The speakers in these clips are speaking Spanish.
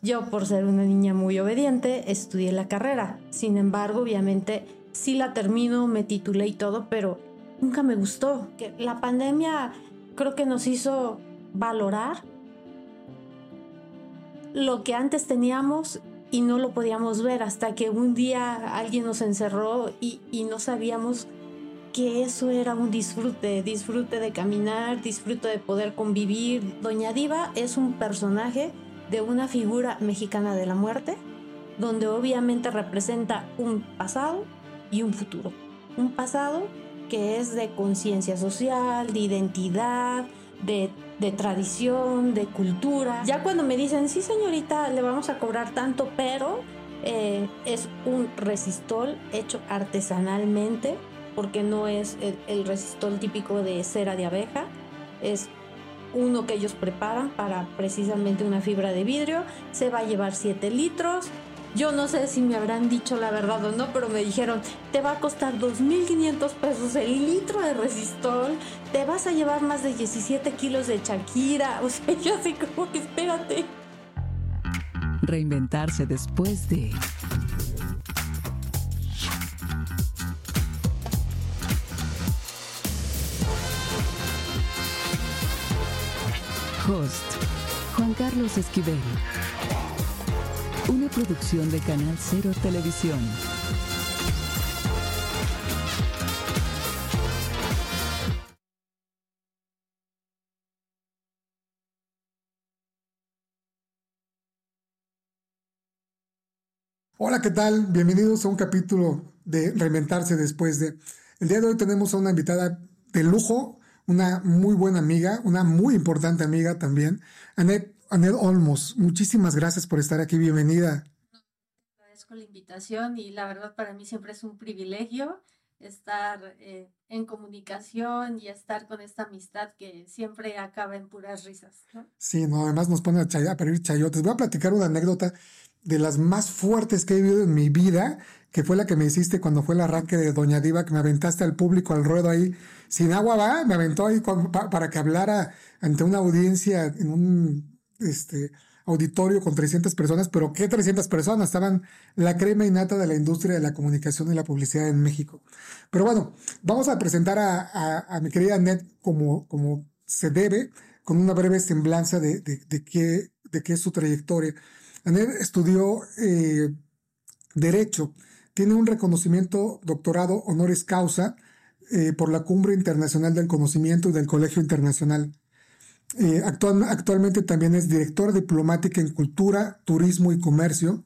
Yo, por ser una niña muy obediente, estudié la carrera. Sin embargo, obviamente, sí la termino, me titulé y todo, pero nunca me gustó. Que la pandemia creo que nos hizo valorar lo que antes teníamos y no lo podíamos ver hasta que un día alguien nos encerró y, y no sabíamos que eso era un disfrute, disfrute de caminar, disfrute de poder convivir. Doña Diva es un personaje de una figura mexicana de la muerte, donde obviamente representa un pasado y un futuro. Un pasado que es de conciencia social, de identidad, de, de, tradición, de cultura. Ya cuando me dicen, sí señorita, le vamos a cobrar tanto, pero eh, es un resistol hecho artesanalmente, porque no es el, el resistol típico de cera de abeja, es uno que ellos preparan para precisamente una fibra de vidrio, se va a llevar 7 litros, yo no sé si me habrán dicho la verdad o no, pero me dijeron, te va a costar 2.500 pesos el litro de resistol, te vas a llevar más de 17 kilos de Shakira. O sea, yo así como que espérate. Reinventarse después de... Host, Juan Carlos Esquivel. Una producción de Canal Cero Televisión. Hola, ¿qué tal? Bienvenidos a un capítulo de Reinventarse después de... El día de hoy tenemos a una invitada de lujo, una muy buena amiga, una muy importante amiga también, Annette, Annette Olmos. Muchísimas gracias por estar aquí, bienvenida. Agradezco la invitación y la verdad para mí siempre es un privilegio estar eh, en comunicación y estar con esta amistad que siempre acaba en puras risas. ¿no? Sí, no, además nos pone a, chay- a pedir chayotes. Voy a platicar una anécdota de las más fuertes que he vivido en mi vida, que fue la que me hiciste cuando fue el arranque de Doña Diva, que me aventaste al público al ruedo ahí, sin agua va, me aventó ahí para que hablara ante una audiencia en un este, auditorio con 300 personas, pero ¿qué 300 personas? Estaban la crema innata de la industria de la comunicación y la publicidad en México. Pero bueno, vamos a presentar a, a- mi querida Annette como, como se debe, con una breve semblanza de, de, de qué, de qué es su trayectoria. Annette estudió eh, Derecho, tiene un reconocimiento doctorado honoris causa eh, por la Cumbre Internacional del Conocimiento y del Colegio Internacional. Eh, actual- actualmente también es directora diplomática en Cultura, Turismo y Comercio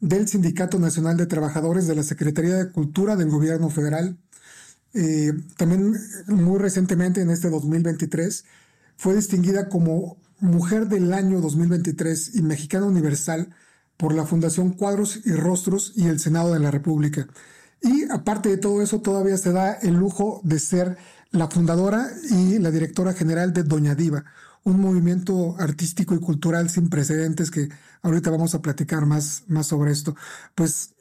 del Sindicato Nacional de Trabajadores de la Secretaría de Cultura del Gobierno Federal. También muy recientemente, en este 2023, fue distinguida como Mujer del Año 2023 y Mexicana Universal por la Fundación Cuadros y Rostros y el Senado de la República. Y aparte de todo eso, todavía se da el lujo de ser la fundadora y la directora general de Doña Diva, un movimiento artístico y cultural sin precedentes que ahorita vamos a platicar más, más sobre esto. Pues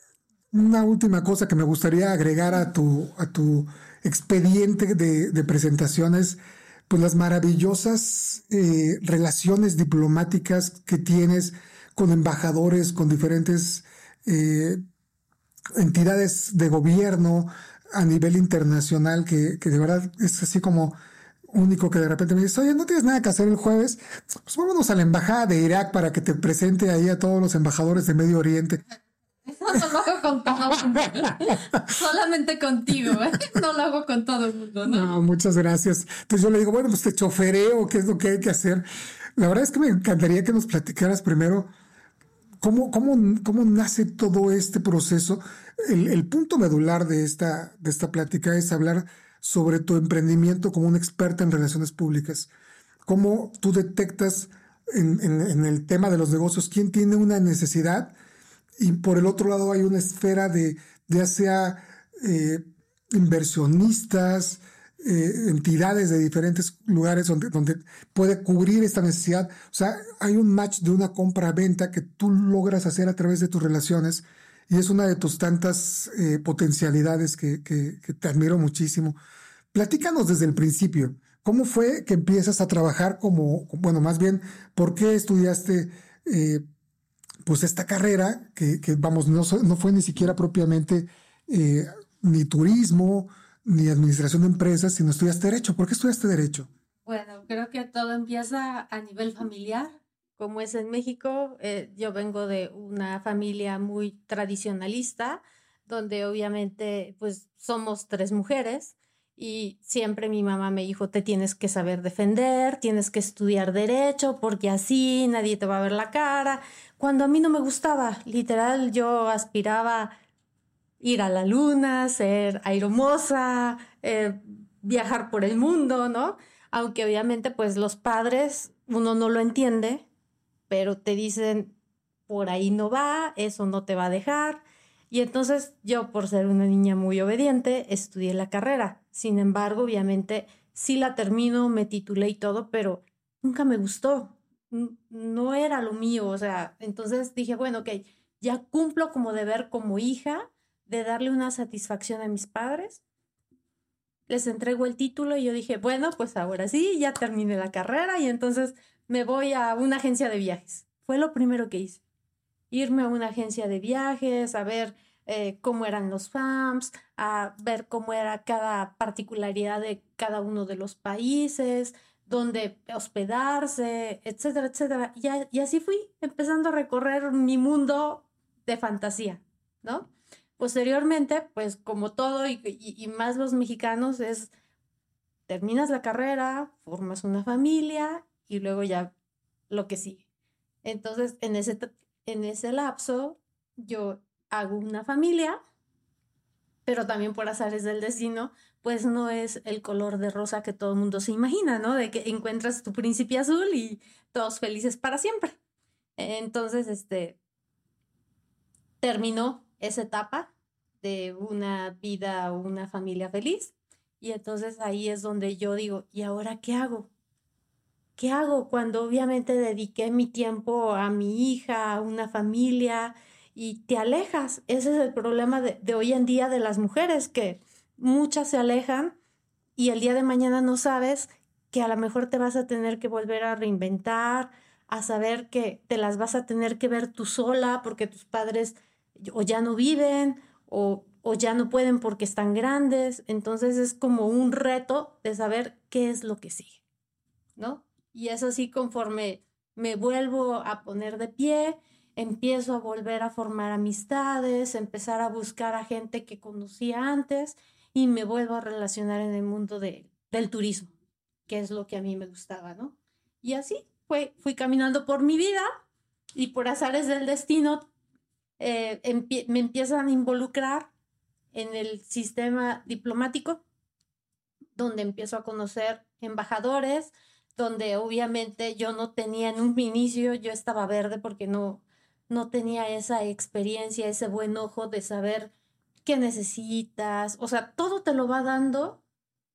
una última cosa que me gustaría agregar a tu, a tu expediente de, de presentaciones, pues las maravillosas eh, relaciones diplomáticas que tienes con embajadores, con diferentes eh, entidades de gobierno a nivel internacional, que, de verdad es así como único que de repente me dices, oye, no tienes nada que hacer el jueves, pues vámonos a la embajada de Irak para que te presente ahí a todos los embajadores de Medio Oriente. Eso no lo hago con todo el mundo. Solamente contigo, ¿eh? No lo hago con todo el mundo, ¿no? No, muchas gracias. Entonces yo le digo, bueno, pues te chofereo, ¿qué es lo que hay que hacer? La verdad es que me encantaría que nos platicaras primero cómo, cómo, cómo nace todo este proceso. El, punto medular de esta, de esta plática es hablar sobre tu emprendimiento como una experta en relaciones públicas. Cómo tú detectas en, en el tema de los negocios quién tiene una necesidad y por el otro lado hay una esfera de ya sea eh, inversionistas, eh, entidades de diferentes lugares donde, donde puede cubrir esta necesidad. O sea, hay un match de una compra-venta que tú logras hacer a través de tus relaciones y es una de tus tantas eh, potencialidades que, que, te admiro muchísimo. Platícanos desde el principio. ¿Cómo fue que empiezas a trabajar como, bueno, más bien, ¿por qué estudiaste pues esta carrera, que, vamos, no, no, fue ni siquiera propiamente eh, ni turismo, ni administración de empresas, sino estudiaste derecho. ¿Por qué estudiaste derecho? Bueno, creo que todo empieza a nivel familiar. Como es en México, eh, yo vengo de una familia muy tradicionalista, donde obviamente pues somos tres mujeres y siempre mi mamá me dijo, te tienes que saber defender, tienes que estudiar derecho, porque así nadie te va a ver la cara. Cuando a mí no me gustaba, literal, yo aspiraba ir a la luna, ser aeromosa, eh, viajar por el mundo, ¿no? Aunque obviamente pues los padres, uno no lo entiende, pero te dicen, por ahí no va, eso no te va a dejar. Y entonces yo, por ser una niña muy obediente, estudié la carrera. Sin embargo, obviamente, sí la termino, me titulé y todo, pero nunca me gustó. No era lo mío, o sea, entonces dije, bueno, ok, ya cumplo como deber como hija de darle una satisfacción a mis padres. Les entrego el título y yo dije, bueno, pues ahora sí, ya terminé la carrera y entonces me voy a una agencia de viajes. Fue lo primero que hice. Irme a una agencia de viajes, a ver eh, cómo eran los FAMS, a ver cómo era cada particularidad de cada uno de los países, dónde hospedarse, etcétera, etcétera. Y, y así fui empezando a recorrer mi mundo de fantasía, ¿no? Posteriormente, pues como todo y, y, más los mexicanos es, terminas la carrera, formas una familia y luego ya lo que sigue. Entonces, en ese, en ese lapso, yo hago una familia, pero también por azares del destino, pues no es el color de rosa que todo el mundo se imagina, ¿no? De que encuentras tu príncipe azul y todos felices para siempre. Entonces, este, terminó esa etapa de una vida o una familia feliz. Y entonces ahí es donde yo digo, ¿y ahora qué hago? ¿Qué hago cuando obviamente dediqué mi tiempo a mi hija, a una familia, y te alejas. Ese es el problema de, hoy en día de las mujeres, que muchas se alejan y el día de mañana no sabes que a lo mejor te vas a tener que volver a reinventar, a saber que te las vas a tener que ver tú sola porque tus padres o ya no viven o, o ya no pueden porque están grandes. Entonces es como un reto de saber qué es lo que sigue, ¿no? Y es así conforme me vuelvo a poner de pie empiezo a volver a formar amistades, empezar a buscar a gente que conocía antes y me vuelvo a relacionar en el mundo del turismo, que es lo que a mí me gustaba, ¿no? Y así fue, fui caminando por mi vida y por azares del destino eh, me empiezan a involucrar en el sistema diplomático, donde empiezo a conocer embajadores, donde obviamente yo no tenía en un inicio, yo estaba verde porque no, no tenía esa experiencia, ese buen ojo de saber qué necesitas. O sea, todo te lo va dando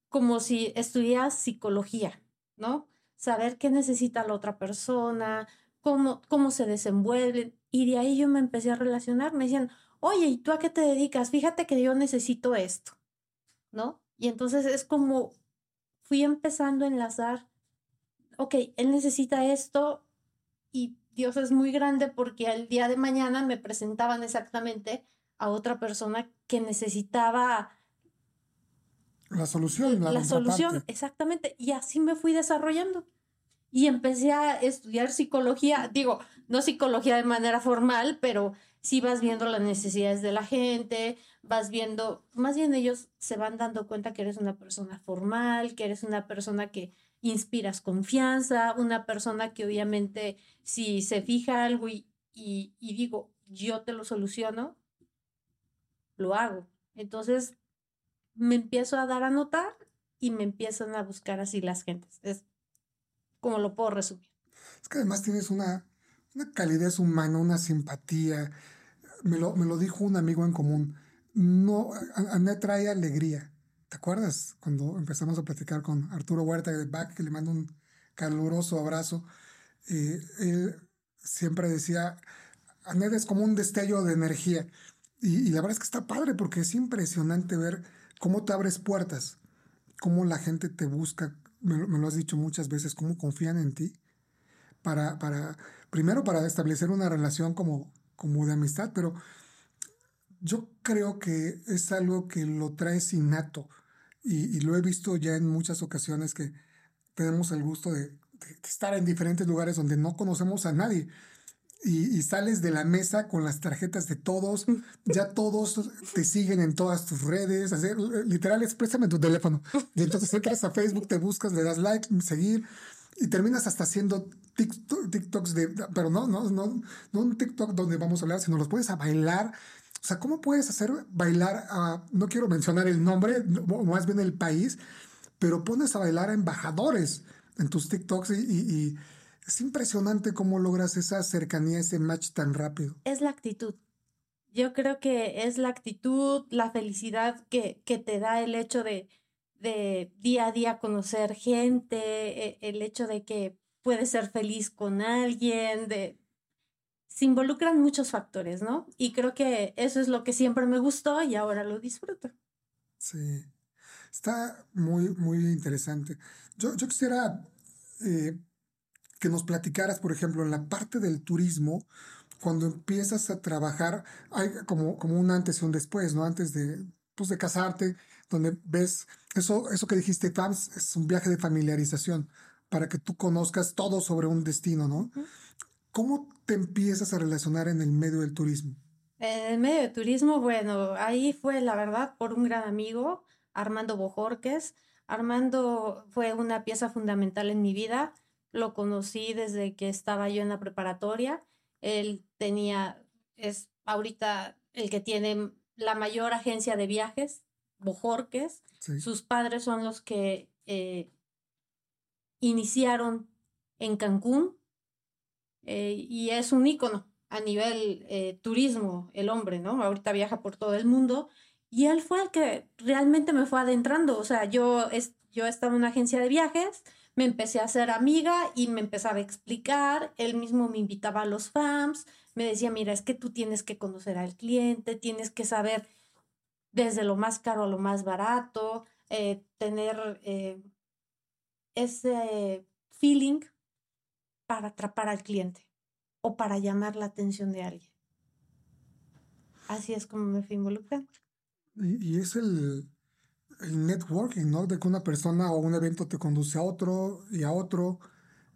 como si estudias psicología, ¿no? Saber qué necesita la otra persona, cómo, cómo se desenvuelven. Y de ahí yo me empecé a relacionar. Me decían, oye, ¿y tú a qué te dedicas? Fíjate que yo necesito esto, ¿no? Y entonces es como fui empezando a enlazar, ok, él necesita esto y Dios es muy grande porque al día de mañana me presentaban exactamente a otra persona que necesitaba la solución. La, solución, exactamente. Y así me fui desarrollando. Y empecé a estudiar psicología, digo, no psicología de manera formal, pero sí vas viendo las necesidades de la gente, vas viendo, más bien ellos se van dando cuenta que eres una persona formal, que eres una persona que inspiras confianza, una persona que obviamente si se fija algo y, y, digo, yo te lo soluciono, lo hago. Entonces me empiezo a dar a notar y me empiezan a buscar así las gentes. Es como lo puedo resumir. Es que además tienes una, una calidez humana, una simpatía. Me lo, me lo dijo un amigo en común. No, a, trae alegría ¿Te acuerdas cuando empezamos a platicar con Arturo Huerta de Back, que le mando un caluroso abrazo? Eh, él siempre decía, Aned es como un destello de energía. Y, la verdad es que está padre porque es impresionante ver cómo te abres puertas, cómo la gente te busca, me, lo has dicho muchas veces, cómo confían en ti para, para, primero para establecer una relación como, como de amistad, pero yo creo que es algo que lo traes innato y, y lo he visto ya en muchas ocasiones que tenemos el gusto de, de estar en diferentes lugares donde no conocemos a nadie y, sales de la mesa con las tarjetas de todos, ya todos te siguen en todas tus redes, así, literal, exprésame tu teléfono. Y entonces entras a Facebook, te buscas, le das like, seguir, y terminas hasta haciendo TikToks de, pero no, no, no, no un TikTok donde vamos a hablar, sino los puedes a bailar. O sea, ¿cómo puedes hacer bailar a, no quiero mencionar el nombre, más bien el país, pero pones a bailar a embajadores en tus TikToks y es impresionante cómo logras esa cercanía, ese match tan rápido. Es la actitud. Yo creo que es la actitud, la felicidad que, que te da el hecho de, de día a día conocer gente, e, el hecho de que puedes ser feliz con alguien, de... Se involucran muchos factores, ¿no? Y creo que eso es lo que siempre me gustó y ahora lo disfruto. Sí, está muy, muy interesante. Yo, yo quisiera eh, que nos platicaras, por ejemplo, en la parte del turismo, cuando empiezas a trabajar, hay como, como un antes y un después, ¿no? Antes de, pues, de casarte, donde ves, eso, eso que dijiste, es un viaje de familiarización para que tú conozcas todo sobre un destino, ¿no? ¿Cómo te empiezas a relacionar en el medio del turismo? En el medio del turismo, bueno, ahí fue la verdad por un gran amigo, Armando Bojorques. Armando fue una pieza fundamental en mi vida lo conocí desde que estaba yo en la preparatoria. Él tenía, es ahorita el que tiene la mayor agencia de viajes, Bojorques. Sus padres son los que eh, iniciaron en Cancún eh, y es un ícono a nivel eh, turismo, el hombre, ¿no? Ahorita viaja por todo el mundo y él fue el que realmente me fue adentrando. O sea, yo, es, yo estaba en una agencia de viajes, me empecé a hacer amiga y me empezaba a explicar, él mismo me invitaba a los FAMs, me decía, mira, es que tú tienes que conocer al cliente, tienes que saber desde lo más caro a lo más barato, eh, tener ese feeling para atrapar al cliente o para llamar la atención de alguien. Así es como me fui involucrando. y es el, el networking, ¿no? De que una persona o un evento te conduce a otro y a otro.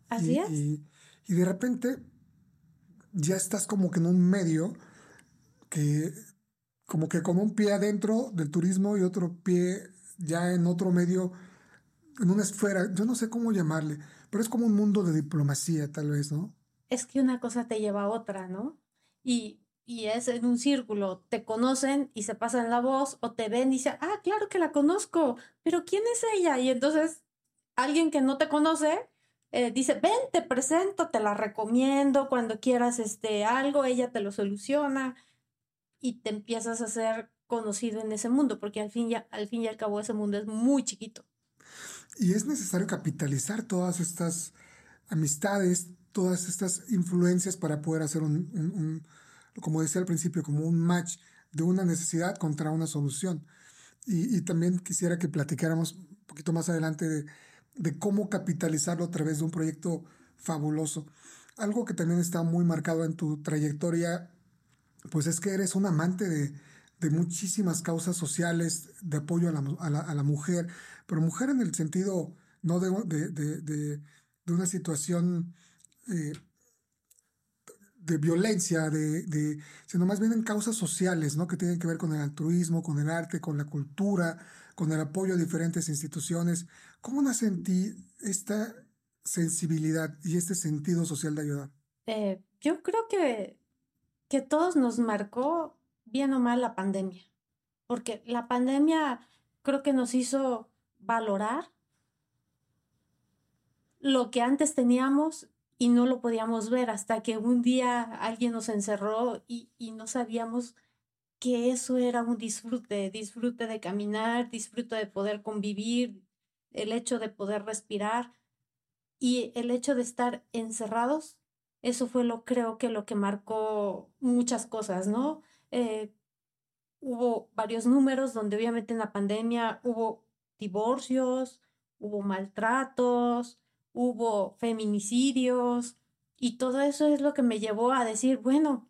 Así y, es. Y, de repente ya estás como que en un medio que como que con un pie adentro del turismo y otro pie ya en otro medio, en una esfera, yo no sé cómo llamarle, pero es como un mundo de diplomacia tal vez, ¿no? Es que una cosa te lleva a otra, ¿no? Y y es en un círculo, te conocen y se pasan la voz o te ven y dicen, ah, claro que la conozco, pero ¿quién es ella? Y entonces alguien que no te conoce eh, dice, ven, te presento, te la recomiendo, cuando quieras este, algo, ella te lo soluciona y te empiezas a ser conocido en ese mundo, porque al fin, ya, al fin y al cabo ese mundo es muy chiquito. Y es necesario capitalizar todas estas amistades, todas estas influencias para poder hacer un como decía al principio, como un match de una necesidad contra una solución. Y, también quisiera que platicáramos un poquito más adelante de, de, cómo capitalizarlo a través de un proyecto fabuloso. Algo que también está muy marcado en tu trayectoria, pues es que eres un amante de, de muchísimas causas sociales, de apoyo a la, a la, mujer, pero mujer en el sentido no de, de, de una situación eh, de violencia, de, de, sino más bien en causas sociales, ¿no? Que tienen que ver con el altruismo, con el arte, con la cultura, con el apoyo a diferentes instituciones. ¿Cómo nace en ti esta sensibilidad y este sentido social de ayudar? Eh, yo creo que, que todos nos marcó bien o mal la pandemia, porque la pandemia creo que nos hizo valorar lo que antes teníamos y no lo podíamos ver hasta que un día alguien nos encerró y, no sabíamos que eso era un disfrute, disfrute de caminar, disfrute de poder convivir, el hecho de poder respirar y el hecho de estar encerrados, eso fue lo creo que lo que marcó muchas cosas, ¿no? Eh, hubo varios números donde obviamente en la pandemia hubo divorcios, hubo maltratos, hubo feminicidios, Y todo eso es lo que me llevó a decir, bueno,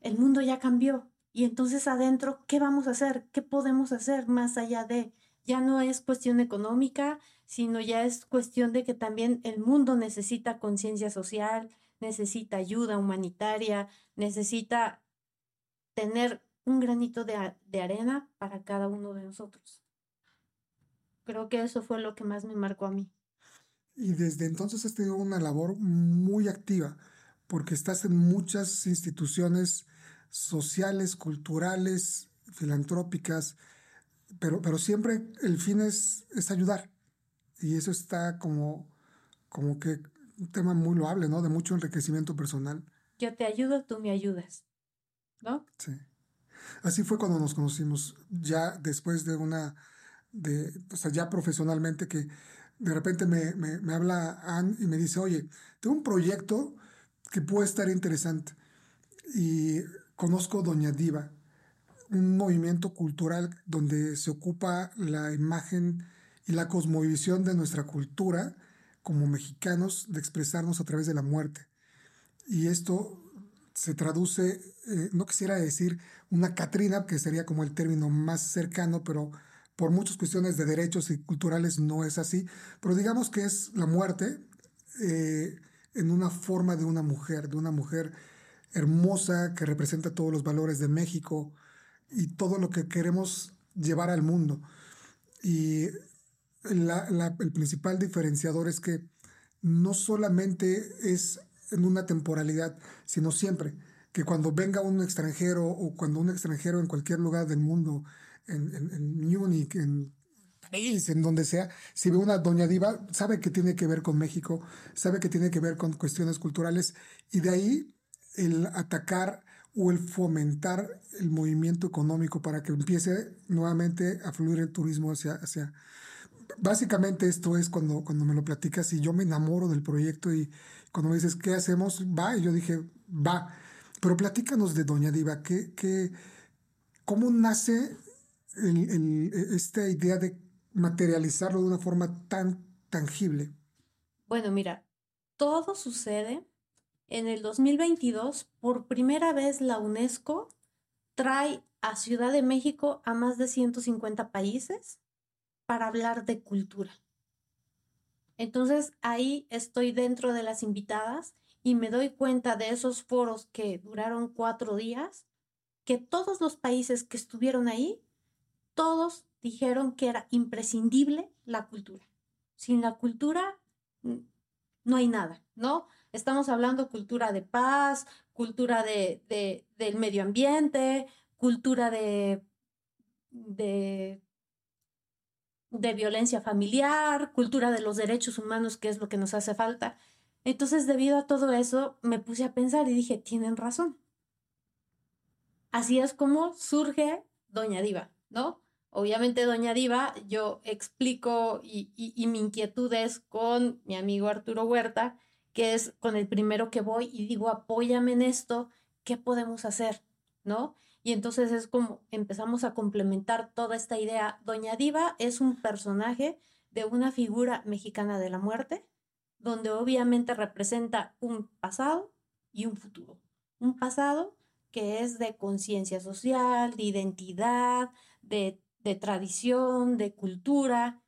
el mundo ya cambió. Y entonces adentro, ¿qué vamos a hacer? ¿Qué podemos hacer más allá de? Ya no es cuestión económica, sino ya es cuestión de que también el mundo necesita conciencia social, necesita ayuda humanitaria, necesita tener un granito de, de, arena para cada uno de nosotros. Creo que eso fue lo que más me marcó a mí. Y desde entonces has tenido una labor muy activa, porque estás en muchas instituciones sociales, culturales, filantrópicas, pero, pero siempre el fin es, es ayudar. Y eso está como, como que un tema muy loable, ¿no? De mucho enriquecimiento personal. Yo te ayudo, tú me ayudas, ¿no? Sí. Así fue cuando nos conocimos, ya después de una, de, o sea, ya profesionalmente, que de repente me, me, me habla Ann y me dice, oye, tengo un proyecto que puede estar interesante. Y conozco Doña Diva, un movimiento cultural donde se ocupa la imagen y la cosmovisión de nuestra cultura como mexicanos de expresarnos a través de la muerte. Y esto se traduce, eh, no quisiera decir una Catrina, que sería como el término más cercano, pero por muchas cuestiones de derechos y culturales no es así, pero digamos que es la muerte eh, en una forma de una mujer, de una mujer hermosa que representa todos los valores de México y todo lo que queremos llevar al mundo. Y el principal diferenciador es que no solamente es en una temporalidad, sino siempre, que cuando venga un extranjero o cuando un extranjero en cualquier lugar del mundo en, en, en Múnich, en París, en donde sea, si ve una doña diva, sabe que tiene que ver con México, sabe que tiene que ver con cuestiones culturales y de ahí el atacar o el fomentar el movimiento económico para que empiece nuevamente a fluir el turismo hacia Básicamente esto es cuando, cuando me lo platicas y yo me enamoro del proyecto y cuando me dices, ¿qué hacemos? Va, y yo dije, va. Pero platícanos de Doña Diva, ¿qué, qué, ¿cómo nace esta idea de materializarlo de una forma tan tangible? Bueno, mira, todo sucede en el 2022. Por primera vez la UNESCO trae a Ciudad de México a más de 150 países para hablar de cultura. Entonces ahí estoy dentro de las invitadas y me doy cuenta de esos foros que duraron cuatro días, que todos los países que estuvieron ahí todos dijeron que era imprescindible la cultura. Sin la cultura no hay nada, ¿no? Estamos hablando cultura de paz, cultura de, del medio ambiente, cultura de, de, de violencia familiar, cultura de los derechos humanos, que es lo que nos hace falta. Entonces, debido a todo eso, me puse a pensar y dije, tienen razón. Así es como surge Doña Diva, ¿no? Obviamente, Doña Diva, yo explico y, y, mi inquietud es con mi amigo Arturo Huerta, que es con el primero que voy y digo, apóyame en esto, ¿qué podemos hacer? ¿No? Y entonces es como empezamos a complementar toda esta idea. Doña Diva es un personaje de una figura mexicana de la muerte, donde obviamente representa un pasado y un futuro. Un pasado que es de conciencia social, de identidad, de de tradición, de cultura,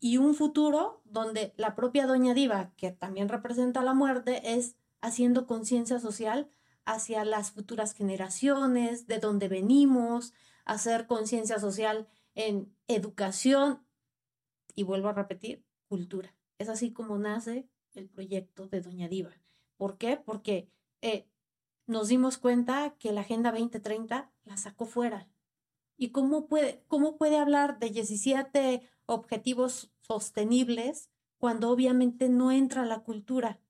y un futuro donde la propia Doña Diva, que también representa la muerte, es haciendo conciencia social hacia las futuras generaciones, de dónde venimos, hacer conciencia social en educación y vuelvo a repetir, cultura. Es así como nace el proyecto de Doña Diva. ¿Por qué? Porque eh, nos dimos cuenta que la Agenda 2030 la sacó fuera, ¿Y cómo puede, cómo puede hablar de 17 objetivos sostenibles cuando obviamente no entra la cultura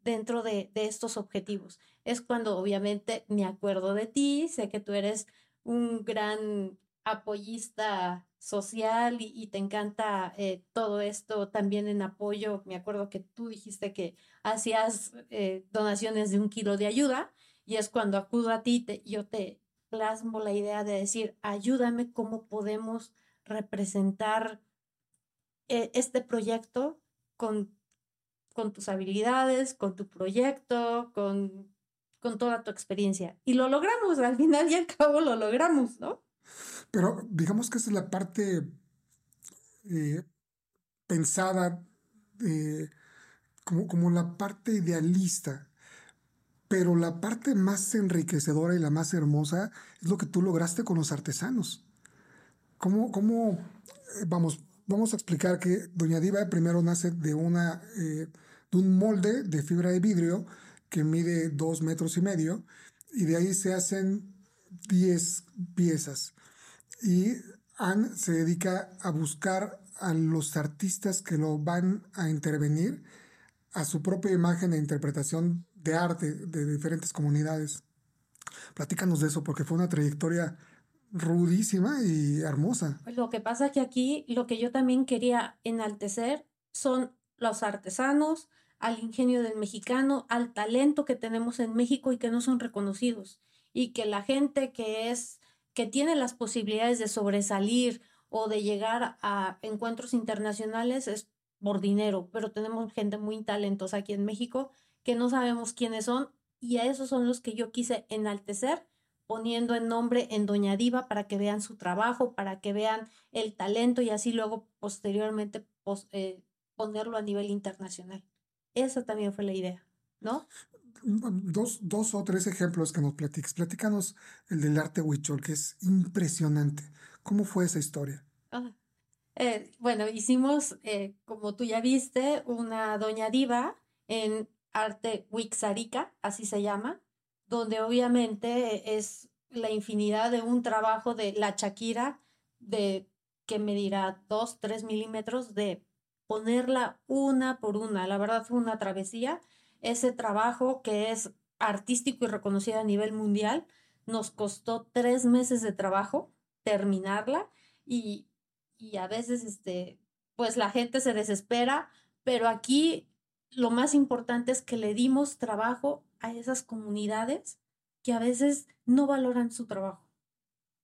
dentro de, de estos objetivos? Es cuando obviamente me acuerdo de ti, sé que tú eres un gran apoyista social y, te encanta eh, todo esto también en apoyo. Me acuerdo que tú dijiste que hacías eh, donaciones de un kilo de ayuda y es cuando acudo a ti, te, yo te, plasmo la idea de decir, ayúdame cómo podemos representar eh, este proyecto con, con tus habilidades, con tu proyecto, con, con toda tu experiencia. Y lo logramos, al final y al cabo lo logramos, ¿no? Pero digamos que esa es la parte eh, pensada eh, como, como la parte idealista. Pero la parte más enriquecedora y la más hermosa es lo que tú lograste con los artesanos. ¿Cómo, cómo eh, vamos, vamos a explicar que Doña Diva primero nace de, una, de un molde de fibra de vidrio que mide dos metros y medio y de ahí se hacen 10 piezas. Y Anne se dedica a buscar a los artistas que lo van a intervenir a su propia imagen e interpretación de arte de diferentes comunidades. Platícanos de eso porque fue una trayectoria rudísima y hermosa. Lo que pasa es que aquí lo que yo también quería enaltecer son los artesanos, al ingenio del mexicano, al talento que tenemos en México y que no son reconocidos. Y que la gente que es, que tiene las posibilidades de sobresalir o de llegar a encuentros internacionales es por dinero, pero tenemos gente muy talentosa aquí en México que no sabemos quiénes son y a esos son los que yo quise enaltecer poniendo el nombre en Doña Diva para que vean su trabajo, para que vean el talento y así luego posteriormente eh, ponerlo a nivel internacional. Esa también fue la idea, ¿no? Dos, dos o tres ejemplos que nos platiques. Platícanos el del arte huichol, que es impresionante. ¿Cómo fue esa historia? Ah, eh, bueno, hicimos, eh, como tú ya viste, una Doña Diva en arte Wixarica, así se llama, donde obviamente es la infinidad de un trabajo de la Shakira de que medirá dos, tres milímetros de ponerla una por una. La verdad fue una travesía. Ese trabajo que es artístico y reconocido a nivel mundial nos costó tres meses de trabajo terminarla y, y a veces este, pues la gente se desespera, pero aquí lo más importante es que le dimos trabajo a esas comunidades que a veces no valoran su trabajo,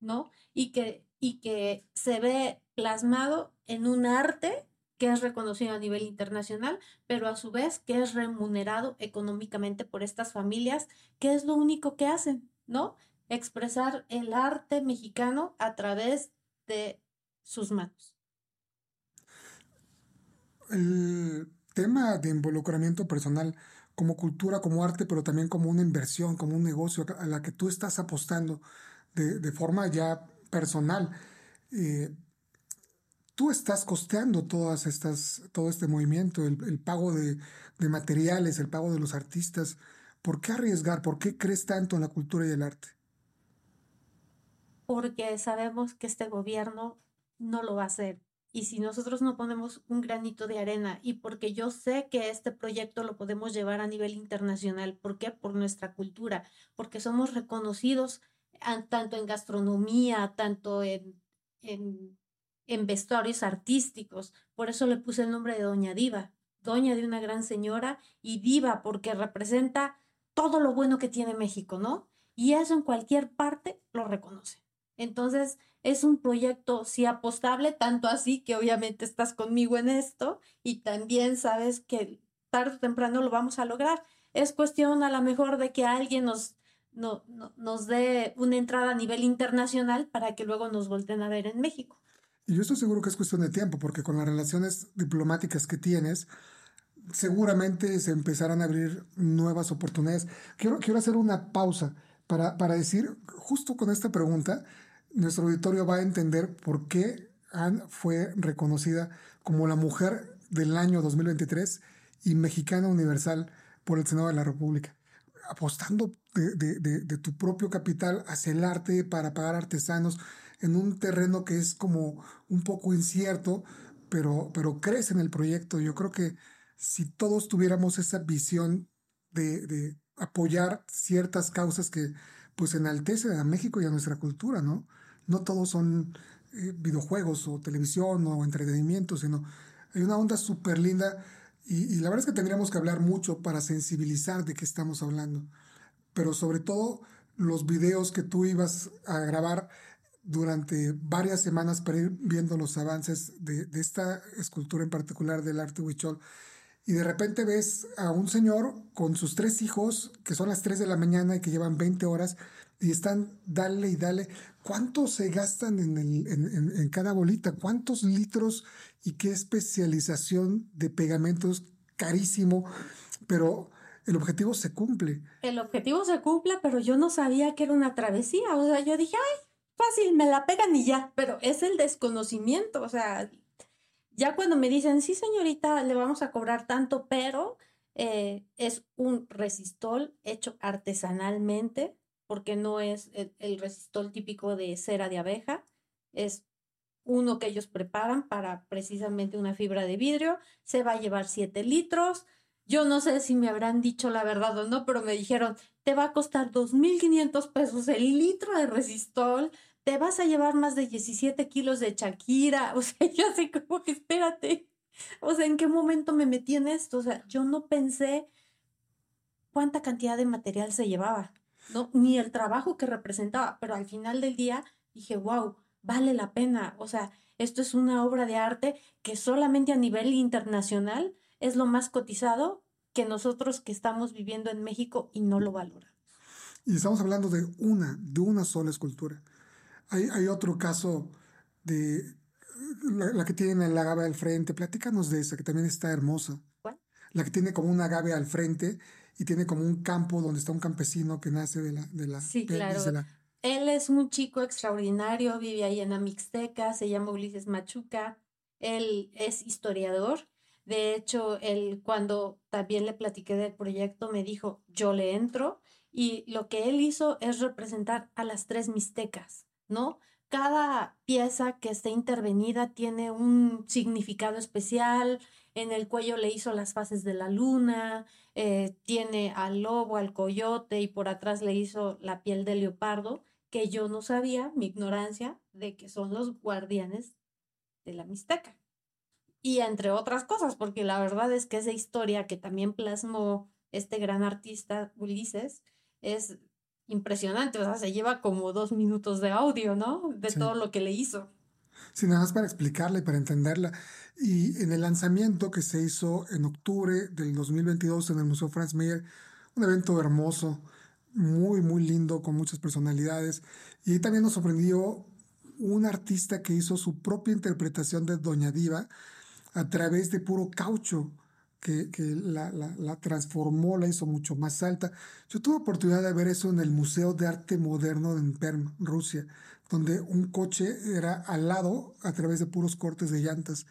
¿no? Y que, y que se ve plasmado en un arte que es reconocido a nivel internacional, pero a su vez que es remunerado económicamente por estas familias, que es lo único que hacen, ¿no? Expresar el arte mexicano a través de sus manos. El tema de involucramiento personal como cultura, como arte, pero también como una inversión, como un negocio a la que tú estás apostando de, forma ya personal. Eh, tú estás costeando todas estas, todo este movimiento, el, pago de, materiales, el pago de los artistas. ¿Por qué arriesgar? ¿Por qué crees tanto en la cultura y el arte? Porque sabemos que este gobierno no lo va a hacer. Y si nosotros no ponemos un granito de arena, y porque yo sé que este proyecto lo podemos llevar a nivel internacional, ¿por qué? Por nuestra cultura, porque somos reconocidos tanto en gastronomía, tanto en, en en vestuarios artísticos. Por eso le puse el nombre de Doña Diva, doña de una gran señora y diva porque representa todo lo bueno que tiene México, ¿no? Y eso en cualquier parte lo reconoce. Entonces, es un proyecto sí apostable, tanto así que obviamente estás conmigo en esto y también sabes que tarde o temprano lo vamos a lograr. Es cuestión a lo mejor de que alguien nos, no, nos dé una entrada a nivel internacional para que luego nos volten a ver en México. Y yo estoy seguro que es cuestión de tiempo, porque con las relaciones diplomáticas que tienes, seguramente se empezarán a abrir nuevas oportunidades. Quiero, quiero hacer una pausa para, para decir, justo con esta pregunta, nuestro auditorio va a entender por qué Anne fue reconocida como la mujer del año 2023 y mexicana universal por el Senado de la República, apostando de, de, de tu propio capital hacia el arte para pagar artesanos, en un terreno que es como un poco incierto, pero, pero crece en el proyecto. Yo creo que si todos tuviéramos esa visión de, apoyar ciertas causas que pues enaltecen a México y a nuestra cultura, ¿no? No todos son eh, videojuegos o televisión o entretenimiento, sino hay una onda súper linda y, la verdad es que tendríamos que hablar mucho para sensibilizar de qué estamos hablando. Pero sobre todo los videos que tú ibas a grabar durante varias semanas para ir viendo los avances de, esta escultura en particular del arte huichol. y de repente ves a un señor con sus tres hijos, que son las 3 de la mañana y que llevan 20 horas, y están, dale y dale. ¿Cuánto se gastan en, el, en, en, cada bolita? ¿Cuántos litros y qué especialización de pegamentos? Carísimo, pero el objetivo se cumple. El objetivo se cumple, pero yo no sabía que era una travesía. O sea, yo dije, ay, fácil, me la pegan y ya. Pero es el desconocimiento. O sea, ya cuando me dicen, sí, señorita, le vamos a cobrar tanto, pero eh, es un resistol hecho artesanalmente, porque no es el, resistol típico de cera de abeja, es uno que ellos preparan para precisamente una fibra de vidrio, se va a llevar 7 litros. Yo no sé si me habrán dicho la verdad o no, pero me dijeron, te va a costar 2.500 pesos el litro de resistol, te vas a llevar más de 17 kilos de Shakira. O sea, yo así como espérate. O sea, ¿en qué momento me metí en esto? O sea, yo no pensé cuánta cantidad de material se llevaba, ¿no? Ni el trabajo que representaba, pero al final del día dije, wow, vale la pena. O sea, esto es una obra de arte que solamente a nivel internacional es lo más cotizado que nosotros que estamos viviendo en México y no lo valoran. Y estamos hablando de una, de una sola escultura. Hay, otro caso de la, que tiene el agave al frente. Platícanos de esa, que también está hermosa. ¿Cuál? La que tiene como un agave al frente y tiene como un campo donde está un campesino que nace de la... De la sí, claro. Él es un chico extraordinario, vive ahí en la Mixteca, se llama Ulises Machuca. Él es historiador. De hecho, él cuando también le platiqué del proyecto me dijo, yo le entro. Y lo que él hizo es representar a las tres mixtecas. ¿no? Cada pieza que esté intervenida tiene un significado especial. En el cuello le hizo las fases de la luna, eh, tiene al lobo, al coyote y por atrás le hizo la piel de leopardo, que yo no sabía, mi ignorancia, de que son los guardianes de la Mixteca. Y entre otras cosas, porque la verdad es que esa historia que también plasmó este gran artista Ulises es impresionante, o sea, se lleva como dos minutos de audio, ¿no? De todo lo que le hizo. Sí, nada más para explicarla y para entenderla. Y en el lanzamiento que se hizo en octubre del 2022 en el Museo Franz Mayer, un evento hermoso, muy, muy lindo, con muchas personalidades. Y ahí también nos sorprendió un artista que hizo su propia interpretación de Doña Diva a través de puro caucho que, la, la, transformó, la hizo mucho más alta. Yo tuve oportunidad de ver eso en el Museo de Arte Moderno en Perm, Rusia, donde un coche era al lado a través de puros cortes de llantas.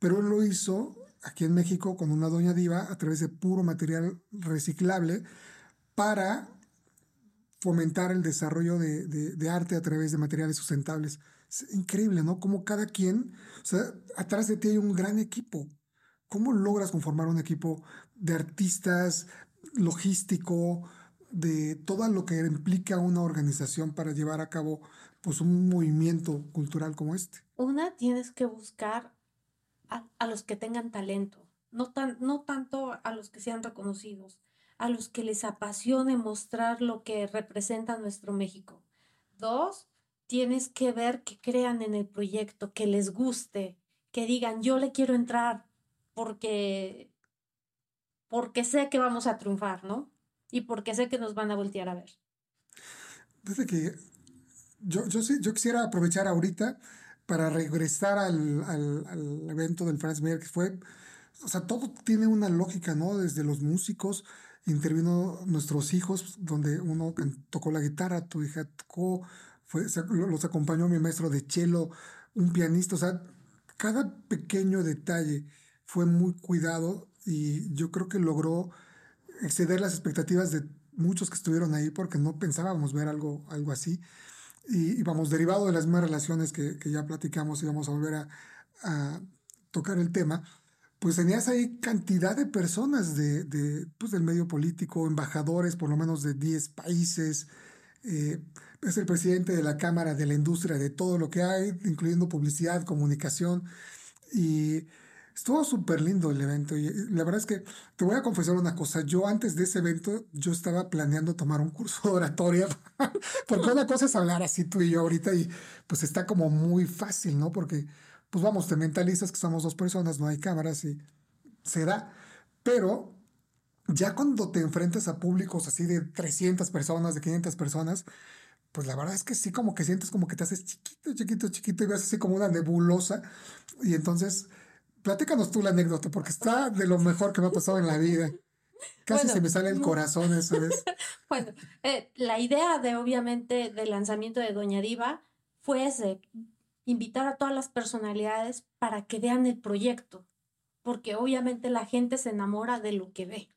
Pero él lo hizo aquí en México con una doña diva a través de puro material reciclable para fomentar el desarrollo de, de, de, arte a través de materiales sustentables. Es increíble, ¿no? Como cada quien, o sea, atrás de ti hay un gran equipo. ¿Cómo logras conformar un equipo de artistas, logístico, de todo lo que implica una organización para llevar a cabo pues, un movimiento cultural como este? Una, tienes que buscar a, los que tengan talento, no, tan, no tanto a los que sean reconocidos, a los que les apasione mostrar lo que representa nuestro México. Dos, tienes que ver que crean en el proyecto, que les guste, que digan, yo le quiero entrar, porque, porque sé que vamos a triunfar, ¿no? Y porque sé que nos van a voltear a ver. Desde que yo, yo, yo quisiera aprovechar ahorita para regresar al, al, evento del Franz Mayer, que fue, o sea, todo tiene una lógica, ¿no? Desde los músicos, intervino nuestros hijos, donde uno tocó la guitarra, tu hija tocó, los acompañó mi maestro de cello, un pianista, o sea, cada pequeño detalle fue muy cuidado y yo creo que logró exceder las expectativas de muchos que estuvieron ahí porque no pensábamos ver algo, algo así. Y, vamos, derivado de las mismas relaciones que, que ya platicamos y vamos a volver a, tocar el tema, pues tenías ahí cantidad de personas de pues del medio político, embajadores por lo menos de 10 países, eh, es el presidente de la Cámara de la Industria de todo lo que hay, incluyendo publicidad, comunicación, y Estuvo súper lindo el evento y la verdad es que te voy a confesar una cosa. Yo antes de ese evento yo estaba planeando tomar un curso de oratoria porque una cosa es hablar así tú y yo ahorita y pues está como muy fácil, ¿no? Porque pues vamos, te mentalizas que somos dos personas, no hay cámaras y se da. Pero ya cuando te enfrentas a públicos así de 300 personas, de 500 personas, pues la verdad es que sí como que sientes como que te haces chiquito, chiquito, chiquito y ves así como una nebulosa. Y entonces, platícanos tú la anécdota, porque está de lo mejor que me ha pasado en la vida. Casi se me sale el corazón eso es. bueno, eh, la idea de obviamente del lanzamiento de Doña Diva fue ese, invitar a todas las personalidades para que vean el proyecto, porque obviamente la gente se enamora de lo que ve,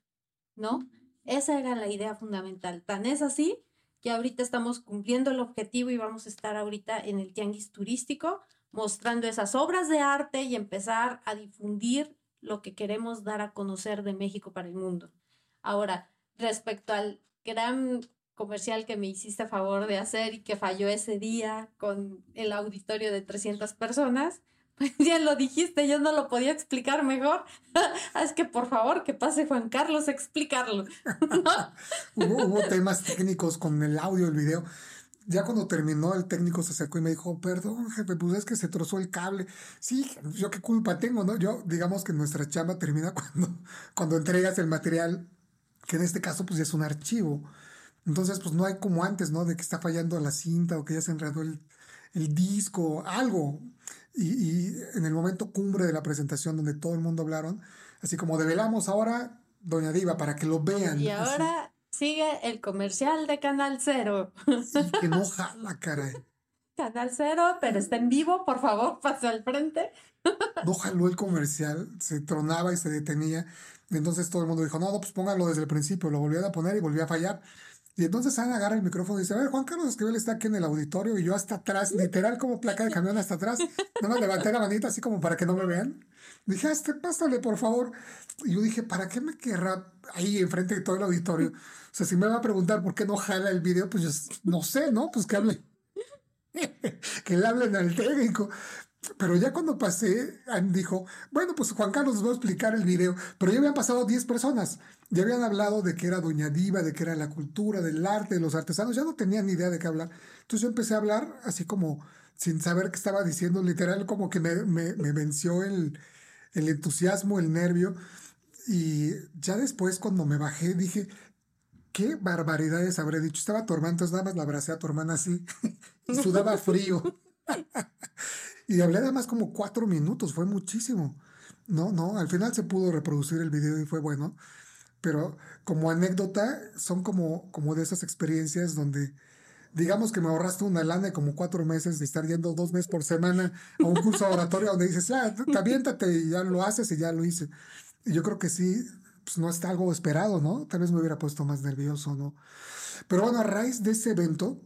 ¿no? Esa era la idea fundamental. Tan es así que ahorita estamos cumpliendo el objetivo y vamos a estar ahorita en el tianguis turístico mostrando esas obras de arte y empezar a difundir lo que queremos dar a conocer de México para el mundo. Ahora, respecto al gran comercial que me hiciste a favor de hacer y que falló ese día con el auditorio de 300 personas, pues ya lo dijiste, yo no lo podía explicar mejor. es que por favor que pase Juan Carlos a explicarlo. hubo, hubo temas técnicos con el audio, el video ya cuando terminó, el técnico se acercó y me dijo, perdón, jefe, pues es que se trozó el cable. Sí, yo qué culpa tengo, ¿no? Yo, digamos que nuestra chamba termina cuando, cuando entregas el material, que en este caso, pues ya es un archivo. Entonces, pues no hay como antes, ¿no? De que está fallando la cinta o que ya se enredó el, el disco, algo. Y, y, en el momento cumbre de la presentación donde todo el mundo hablaron, así como develamos ahora Doña Diva para que lo vean. Y ahora sigue el comercial de Canal Cero. Sí, que no jala, caray. Canal Cero, pero está en vivo, por favor, pase al frente. No jaló el comercial, se tronaba y se detenía. Entonces todo el mundo dijo, no, no, pues póngalo desde el principio. Lo volvían a poner y volvía a fallar. Y entonces Ana agarra el micrófono y dice, a ver, Juan Carlos Esquivel está aquí en el auditorio y yo hasta atrás, literal como placa de camión hasta atrás. No me levanté la manita así como para que no me vean. Dije, este, pásale, por favor. Y yo dije, ¿para qué me querrá ahí enfrente de todo el auditorio? O sea, si me va a preguntar por qué no jala el video, pues yo no sé, ¿no? Pues que hable. que le hablen al técnico. Pero ya cuando pasé, dijo, bueno, pues Juan Carlos nos va a explicar el video. Pero ya habían pasado 10 personas. Ya habían hablado de que era Doña Diva, de que era la cultura, del arte, de los artesanos. Ya no tenían ni idea de qué hablar. Entonces yo empecé a hablar así como sin saber qué estaba diciendo. Literal, como que me, me, venció el, el entusiasmo, el nervio. Y ya después, cuando me bajé, dije, qué barbaridades habré dicho. Estaba tu hermana, entonces nada más la abracé a tu hermana así. y sudaba frío. y hablé nada más como cuatro minutos, fue muchísimo. No, no, al final se pudo reproducir el video y fue bueno. Pero como anécdota, son como, como de esas experiencias donde digamos que me ahorraste una lana como cuatro meses de estar yendo dos meses por semana a un curso oratorio donde dices, ya, aviéntate y ya lo haces y ya lo hice. Y yo creo que sí, pues no está algo esperado, ¿no? Tal vez me hubiera puesto más nervioso, ¿no? Pero bueno, a raíz de ese evento,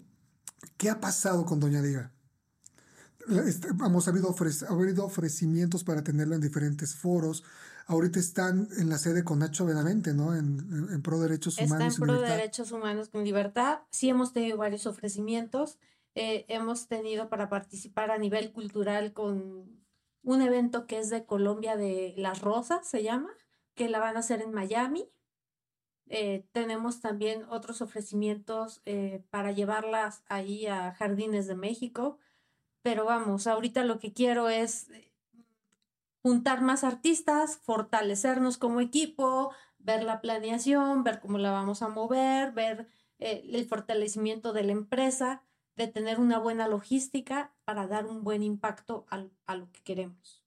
¿qué ha pasado con Doña Diva? Este, hemos habido, ha habido ofrecimientos para tenerla en diferentes foros. Ahorita están en la sede con Nacho Benavente, ¿no? En, en, pro derechos humanos. Está en pro de derechos humanos con libertad. Sí hemos tenido varios ofrecimientos. Eh, hemos tenido para participar a nivel cultural con un evento que es de Colombia de Las Rosas, se llama que la van a hacer en Miami. Eh, tenemos también otros ofrecimientos eh, para llevarlas ahí a Jardines de México. Pero vamos, ahorita lo que quiero es eh, juntar más artistas, fortalecernos como equipo, ver la planeación, ver cómo la vamos a mover, ver el fortalecimiento de la empresa, de tener una buena logística para dar un buen impacto a lo que queremos.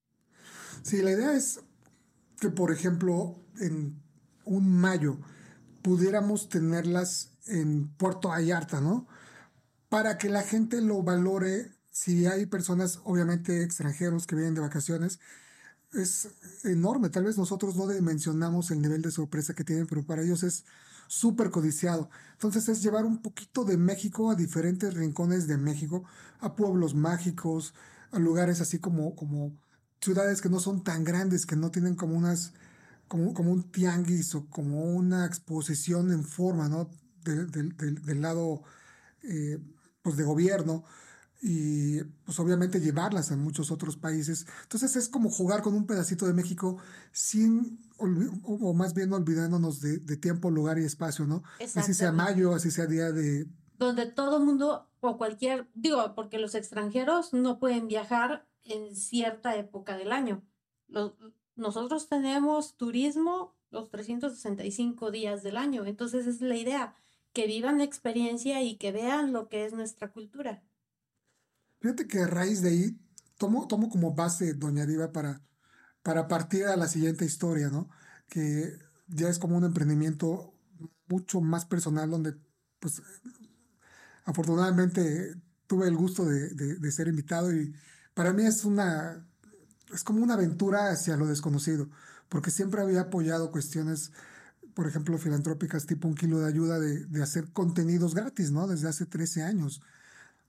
Sí, la idea es que, por ejemplo, en un mayo pudiéramos tenerlas en Puerto Vallarta, ¿no? Para que la gente lo valore, si hay personas, obviamente extranjeros que vienen de vacaciones, es enorme. Tal vez nosotros no dimensionamos el nivel de sorpresa que tienen, pero para ellos es súper codiciado. Entonces es llevar un poquito de México a diferentes rincones de México, a pueblos mágicos, a lugares así como, como ciudades que no son tan grandes, que no tienen como unas, como, como un tianguis o como una exposición en forma, ¿no? del lado, eh, pues de gobierno y pues obviamente llevarlas a muchos otros países. Entonces es como jugar con un pedacito de México sin, o más bien olvidándonos de, de tiempo, lugar y espacio, ¿no? Así sea mayo, así sea día de... Donde todo el mundo o cualquier, digo, porque los extranjeros no pueden viajar en cierta época del año. nosotros tenemos turismo los 365 días del año. Entonces es la idea, que vivan la experiencia y que vean lo que es nuestra cultura. Fíjate que a raíz de ahí tomo, tomo como base Doña Diva para, para partir a la siguiente historia, ¿no? Que ya es como un emprendimiento mucho más personal donde, pues, afortunadamente tuve el gusto de, de ser invitado y para mí es una, es como una aventura hacia lo desconocido, porque siempre había apoyado cuestiones por ejemplo, filantrópicas tipo un kilo de ayuda de, de, hacer contenidos gratis, ¿no? Desde hace 13 años.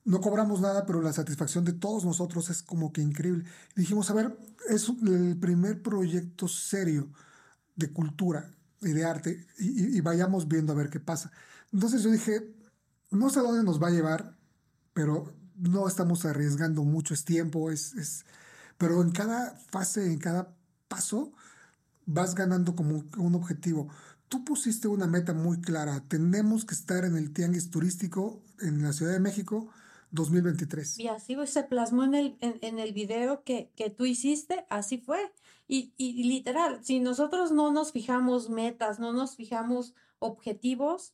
No cobramos nada, pero la satisfacción de todos nosotros es como que increíble. dijimos, a ver, es el primer proyecto serio de cultura y de arte y, vayamos viendo a ver qué pasa. Entonces yo dije, no sé dónde nos va a llevar, pero no estamos arriesgando mucho, es tiempo, es, es... pero en cada fase, en cada paso, vas ganando como un objetivo tú pusiste una meta muy clara. Tenemos que estar en el tianguis turístico en la Ciudad de México 2023. Y así se plasmó en el, en, el video que, tú hiciste, así fue. Y, y, literal, si nosotros no nos fijamos metas, no nos fijamos objetivos.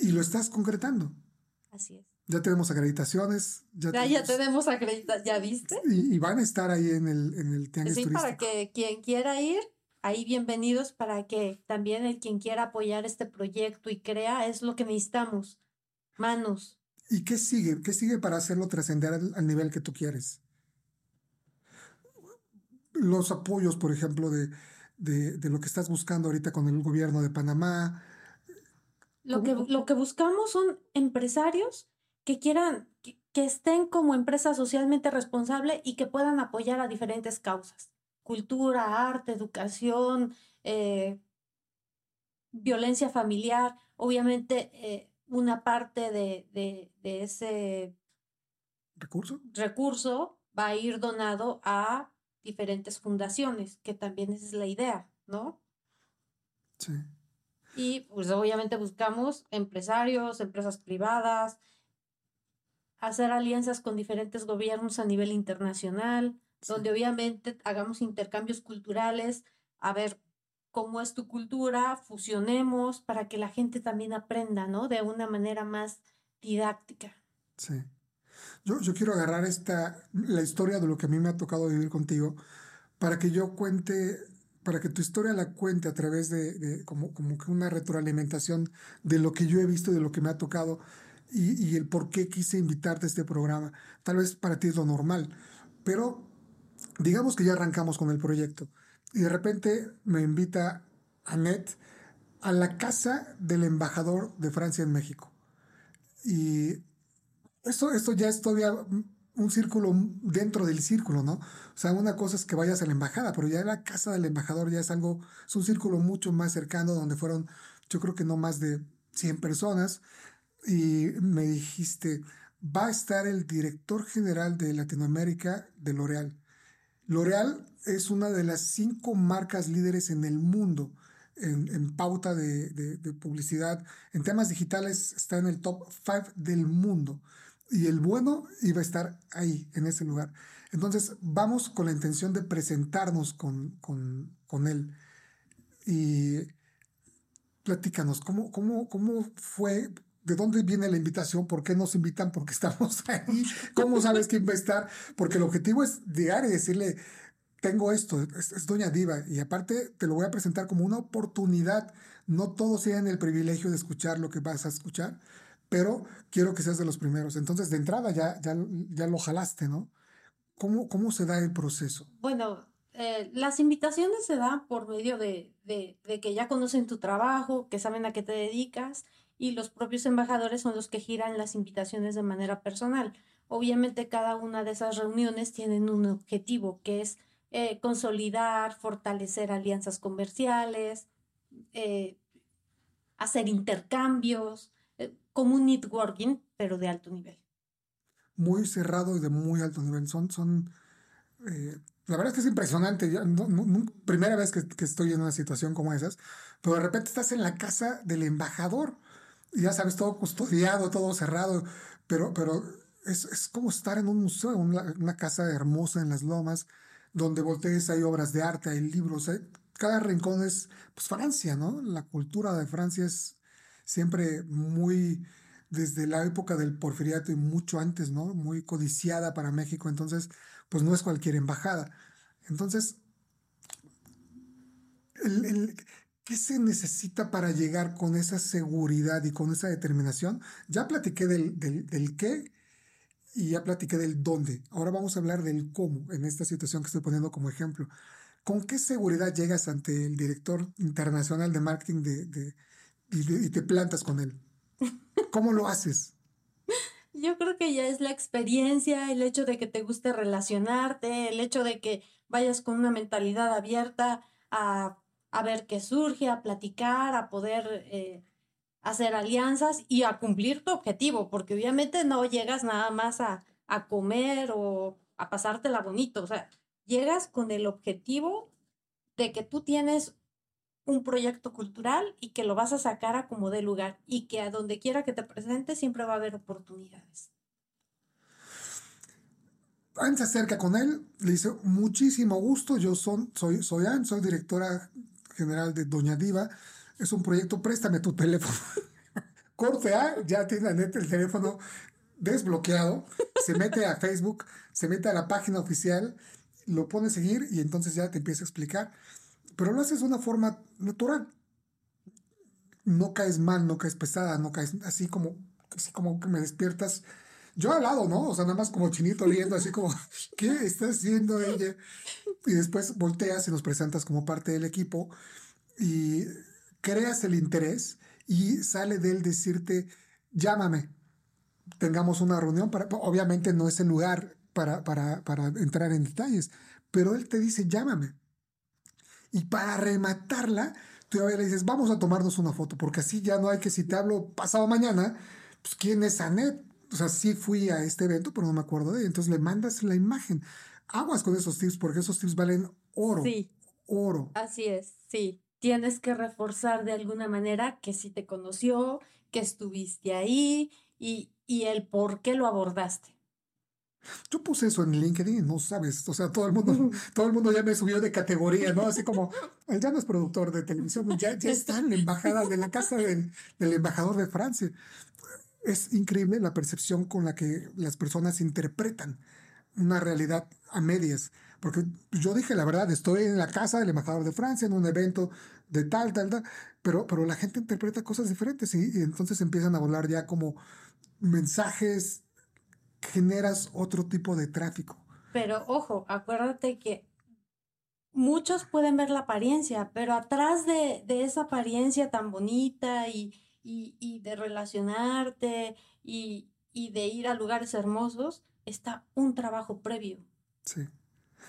Y lo estás concretando. Así es. Ya tenemos acreditaciones. Ya, ya, tenemos, acreditaciones, ¿ya viste? Y, van a estar ahí en el, en el tianguis sí, para que quien quiera ir ahí bienvenidos para que también el quien quiera apoyar este proyecto y crea es lo que necesitamos. Manos. ¿Y qué sigue? ¿Qué sigue para hacerlo trascender al, nivel que tú quieres? Los apoyos, por ejemplo, de, de, lo que estás buscando ahorita con el gobierno de Panamá. Lo que, lo que buscamos son empresarios que quieran, que, que estén como empresa socialmente responsable y que puedan apoyar a diferentes causas cultura, arte, educación, eh, violencia familiar, obviamente eh, una parte de, de, ese recurso. recurso va a ir donado a diferentes fundaciones, que también esa es la idea, ¿no? Sí. Y pues obviamente buscamos empresarios, empresas privadas, hacer alianzas con diferentes gobiernos a nivel internacional, donde obviamente hagamos intercambios culturales, a ver cómo es tu cultura, fusionemos para que la gente también aprenda, ¿no? De una manera más didáctica. Sí. Yo, yo quiero agarrar esta, la historia de lo que a mí me ha tocado vivir contigo, para que yo cuente, para que tu historia la cuente a través de, como, como que una retroalimentación de lo que yo he visto, de lo que me ha tocado y, y el por qué quise invitarte a este programa. Tal vez para ti es lo normal, pero digamos que ya arrancamos con el proyecto y de repente me invita Annette a la casa del embajador de Francia en México. Y esto, esto ya es todavía un círculo dentro del círculo, ¿no? O sea, una cosa es que vayas a la embajada, pero ya la casa del embajador ya es algo, es un círculo mucho más cercano donde fueron, yo creo que no más de 100 personas. Y me dijiste, va a estar el director general de Latinoamérica de L'Oreal. L'Oreal es una de las cinco marcas líderes en el mundo en, pauta de, publicidad. En temas digitales está en el top five del mundo. Y el bueno iba a estar ahí, en ese lugar. Entonces vamos con la intención de presentarnos con, con, él. Y platícanos, ¿cómo, cómo, ¿cómo fue? ¿De dónde viene la invitación? ¿Por qué nos invitan? Porque estamos ahí. ¿Cómo sabes quién va a estar? Porque el objetivo es llegar y decirle, tengo esto, es, Doña Diva, y aparte te lo voy a presentar como una oportunidad. No todos tienen el privilegio de escuchar lo que vas a escuchar, pero quiero que seas de los primeros. Entonces, de entrada ya, ya, ya lo jalaste, ¿no? ¿Cómo, ¿Cómo se da el proceso? Bueno, eh, las invitaciones se dan por medio de, de, de, que ya conocen tu trabajo, que saben a qué te dedicas y los propios embajadores son los que giran las invitaciones de manera personal. Obviamente cada una de esas reuniones tienen un objetivo que es eh, consolidar, fortalecer alianzas comerciales, eh, hacer intercambios, eh, como un networking, pero de alto nivel. Muy cerrado y de muy alto nivel. Son, son la verdad es que es impresionante. primera vez que, que, estoy en una situación como esas, pero de repente estás en la casa del embajador ya sabes, todo custodiado, todo cerrado, pero, pero es, es como estar en un museo, una, casa hermosa en las lomas, donde voltees, hay obras de arte, hay libros, cada rincón es pues Francia, ¿no? La cultura de Francia es siempre muy desde la época del porfiriato y mucho antes, ¿no? Muy codiciada para México, entonces pues no es cualquier embajada. Entonces, ¿qué se necesita para llegar con esa seguridad y con esa determinación? Ya platiqué del, del, del qué y ya platiqué del dónde. Ahora vamos a hablar del cómo en esta situación que estoy poniendo como ejemplo. ¿Con qué seguridad llegas ante el director internacional de marketing de, y, te plantas con él? ¿Cómo lo haces? Yo creo que ya es la experiencia, el hecho de que te guste relacionarte, el hecho de que vayas con una mentalidad abierta a, ver qué surge, a platicar, a poder eh, hacer alianzas y a cumplir tu objetivo, porque obviamente no llegas nada más a, a comer o a pasártela bonito, o sea, llegas con el objetivo de que tú tienes un proyecto cultural y que lo vas a sacar a como de lugar y que a donde quiera que te presentes siempre va a haber oportunidades. Anne se acerca con él, le dice, muchísimo gusto, yo son, soy, soy Anne, soy directora general de Doña Diva, es un proyecto, préstame tu teléfono. Corte A, ya tiene el teléfono desbloqueado, se mete a Facebook, se mete a la página oficial lo pones a seguir y entonces ya te empieza a explicar. Pero lo haces de una forma natural. No caes mal, no caes pesada, no caes así como, así como que me despiertas. Yo al lado, ¿no? O sea, nada más como chinito leyendo, así como, ¿qué está haciendo ella? Y después volteas y nos presentas como parte del equipo y creas el interés y sale de él decirte, llámame, tengamos una reunión para, obviamente no es el lugar para, para, para entrar en detalles, pero él te dice, llámame. Y para rematarla, tú ya le dices, vamos a tomarnos una foto, porque así ya no hay que, si te hablo pasado mañana, pues ¿quién es Anet? O sea, sí fui a este evento, pero no me acuerdo de ella. Entonces le mandas la imagen. Aguas con esos tips, porque esos tips valen oro. Sí. Oro. Así es, sí. Tienes que reforzar de alguna manera que si te conoció, que estuviste ahí y, y el por qué lo abordaste. Yo puse eso en LinkedIn, no sabes, o sea, todo el mundo, todo el mundo ya me subió de categoría, ¿no? Así como, ya no es productor de televisión, ya, ya está en la embajada de la casa del, del embajador de Francia. Es increíble la percepción con la que las personas interpretan una realidad a medias. Porque yo dije la verdad, estoy en la casa del embajador de Francia, en un evento de tal, tal, tal, pero, pero la gente interpreta cosas diferentes y entonces empiezan a volar ya como mensajes generas otro tipo de tráfico. Pero ojo, acuérdate que muchos pueden ver la apariencia, pero atrás de, esa apariencia tan bonita y, de relacionarte y, de ir a lugares hermosos, está un trabajo previo. Sí.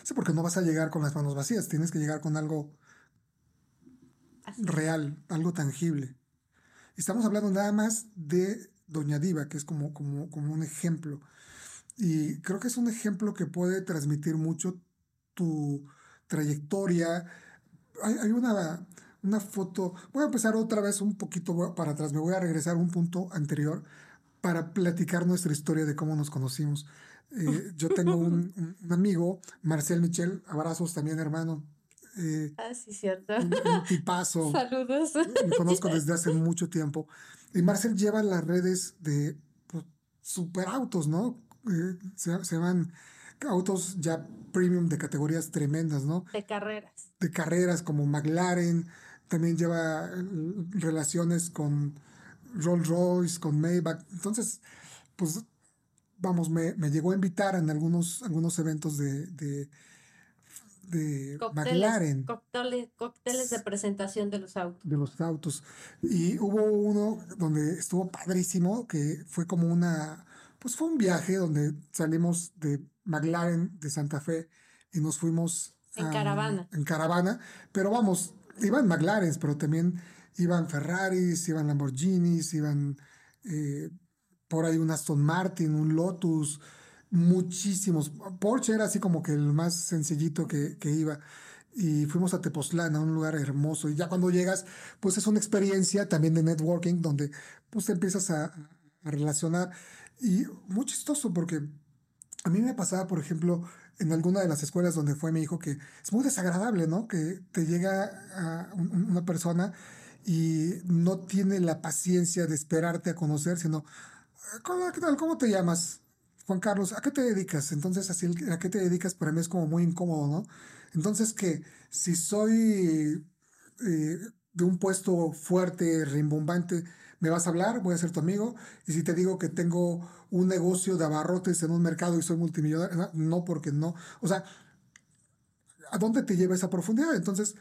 Sí, porque no vas a llegar con las manos vacías, tienes que llegar con algo real, algo tangible. Estamos hablando nada más de Doña Diva, que es como, como, como un ejemplo. Y creo que es un ejemplo que puede transmitir mucho tu trayectoria. Hay, una, una foto, voy a empezar otra vez un poquito para atrás, me voy a regresar a un punto anterior para platicar nuestra historia de cómo nos conocimos. Eh, yo tengo un, amigo, Marcel Michel, abrazos también hermano. Eh, ah, sí, cierto. Un, tipazo. Saludos. Me conozco desde hace mucho tiempo. Y Marcel lleva las redes de pues, superautos, ¿no? Eh, se, se, van autos ya premium de categorías tremendas, ¿no? De carreras. De carreras como McLaren, también lleva eh, relaciones con Rolls Royce, con Maybach. Entonces, pues, vamos, me, llegó a invitar en algunos, algunos eventos de, de, McLaren. Cócteles, cócteles de presentación de los autos. De los autos. Y hubo uno donde estuvo padrísimo, que fue como una pues fue un viaje donde salimos de McLaren, de Santa Fe, y nos fuimos en caravana. En caravana, pero vamos, iban McLaren, pero también iban Ferraris, iban Lamborghinis, iban eh, por ahí un Aston Martin, un Lotus, muchísimos. Porsche era así como que el más sencillito que, que iba y fuimos a Tepoztlán, a un lugar hermoso. Y ya cuando llegas, pues es una experiencia también de networking donde pues te empiezas a, relacionar. Y muy chistoso porque a mí me pasaba, por ejemplo, en alguna de las escuelas donde fue mi hijo, que es muy desagradable, ¿no? Que te llega una persona y no tiene la paciencia de esperarte a conocer, sino, ¿cómo, qué tal? ¿Cómo te llamas? Juan Carlos, ¿a qué te dedicas? Entonces, así, ¿a qué te dedicas? Para mí es como muy incómodo, ¿no? Entonces, que si soy eh, de un puesto fuerte, rimbombante, me vas a hablar, voy a ser tu amigo. Y si te digo que tengo un negocio de abarrotes en un mercado y soy multimillonario, no, porque no. O sea, ¿a dónde te lleva esa profundidad? Entonces,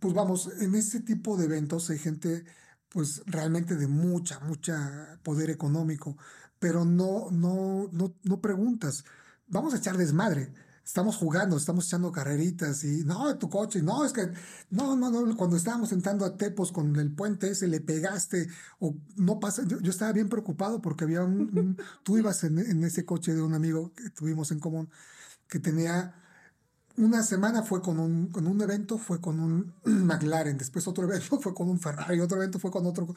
pues vamos, en ese tipo de eventos hay gente pues realmente de mucha, mucha poder económico, pero no, no, no, no preguntas. Vamos a echar desmadre. Estamos jugando, estamos echando carreritas y no, tu coche, no, es que, no, no, no, cuando estábamos entrando a Tepos con el puente ese le pegaste o no pasa. Yo, estaba bien preocupado porque había un, tú ibas en, en ese coche de un amigo que tuvimos en común que tenía una semana fue con un, con un evento, fue con un McLaren, después otro evento fue con un Ferrari, otro evento fue con otro.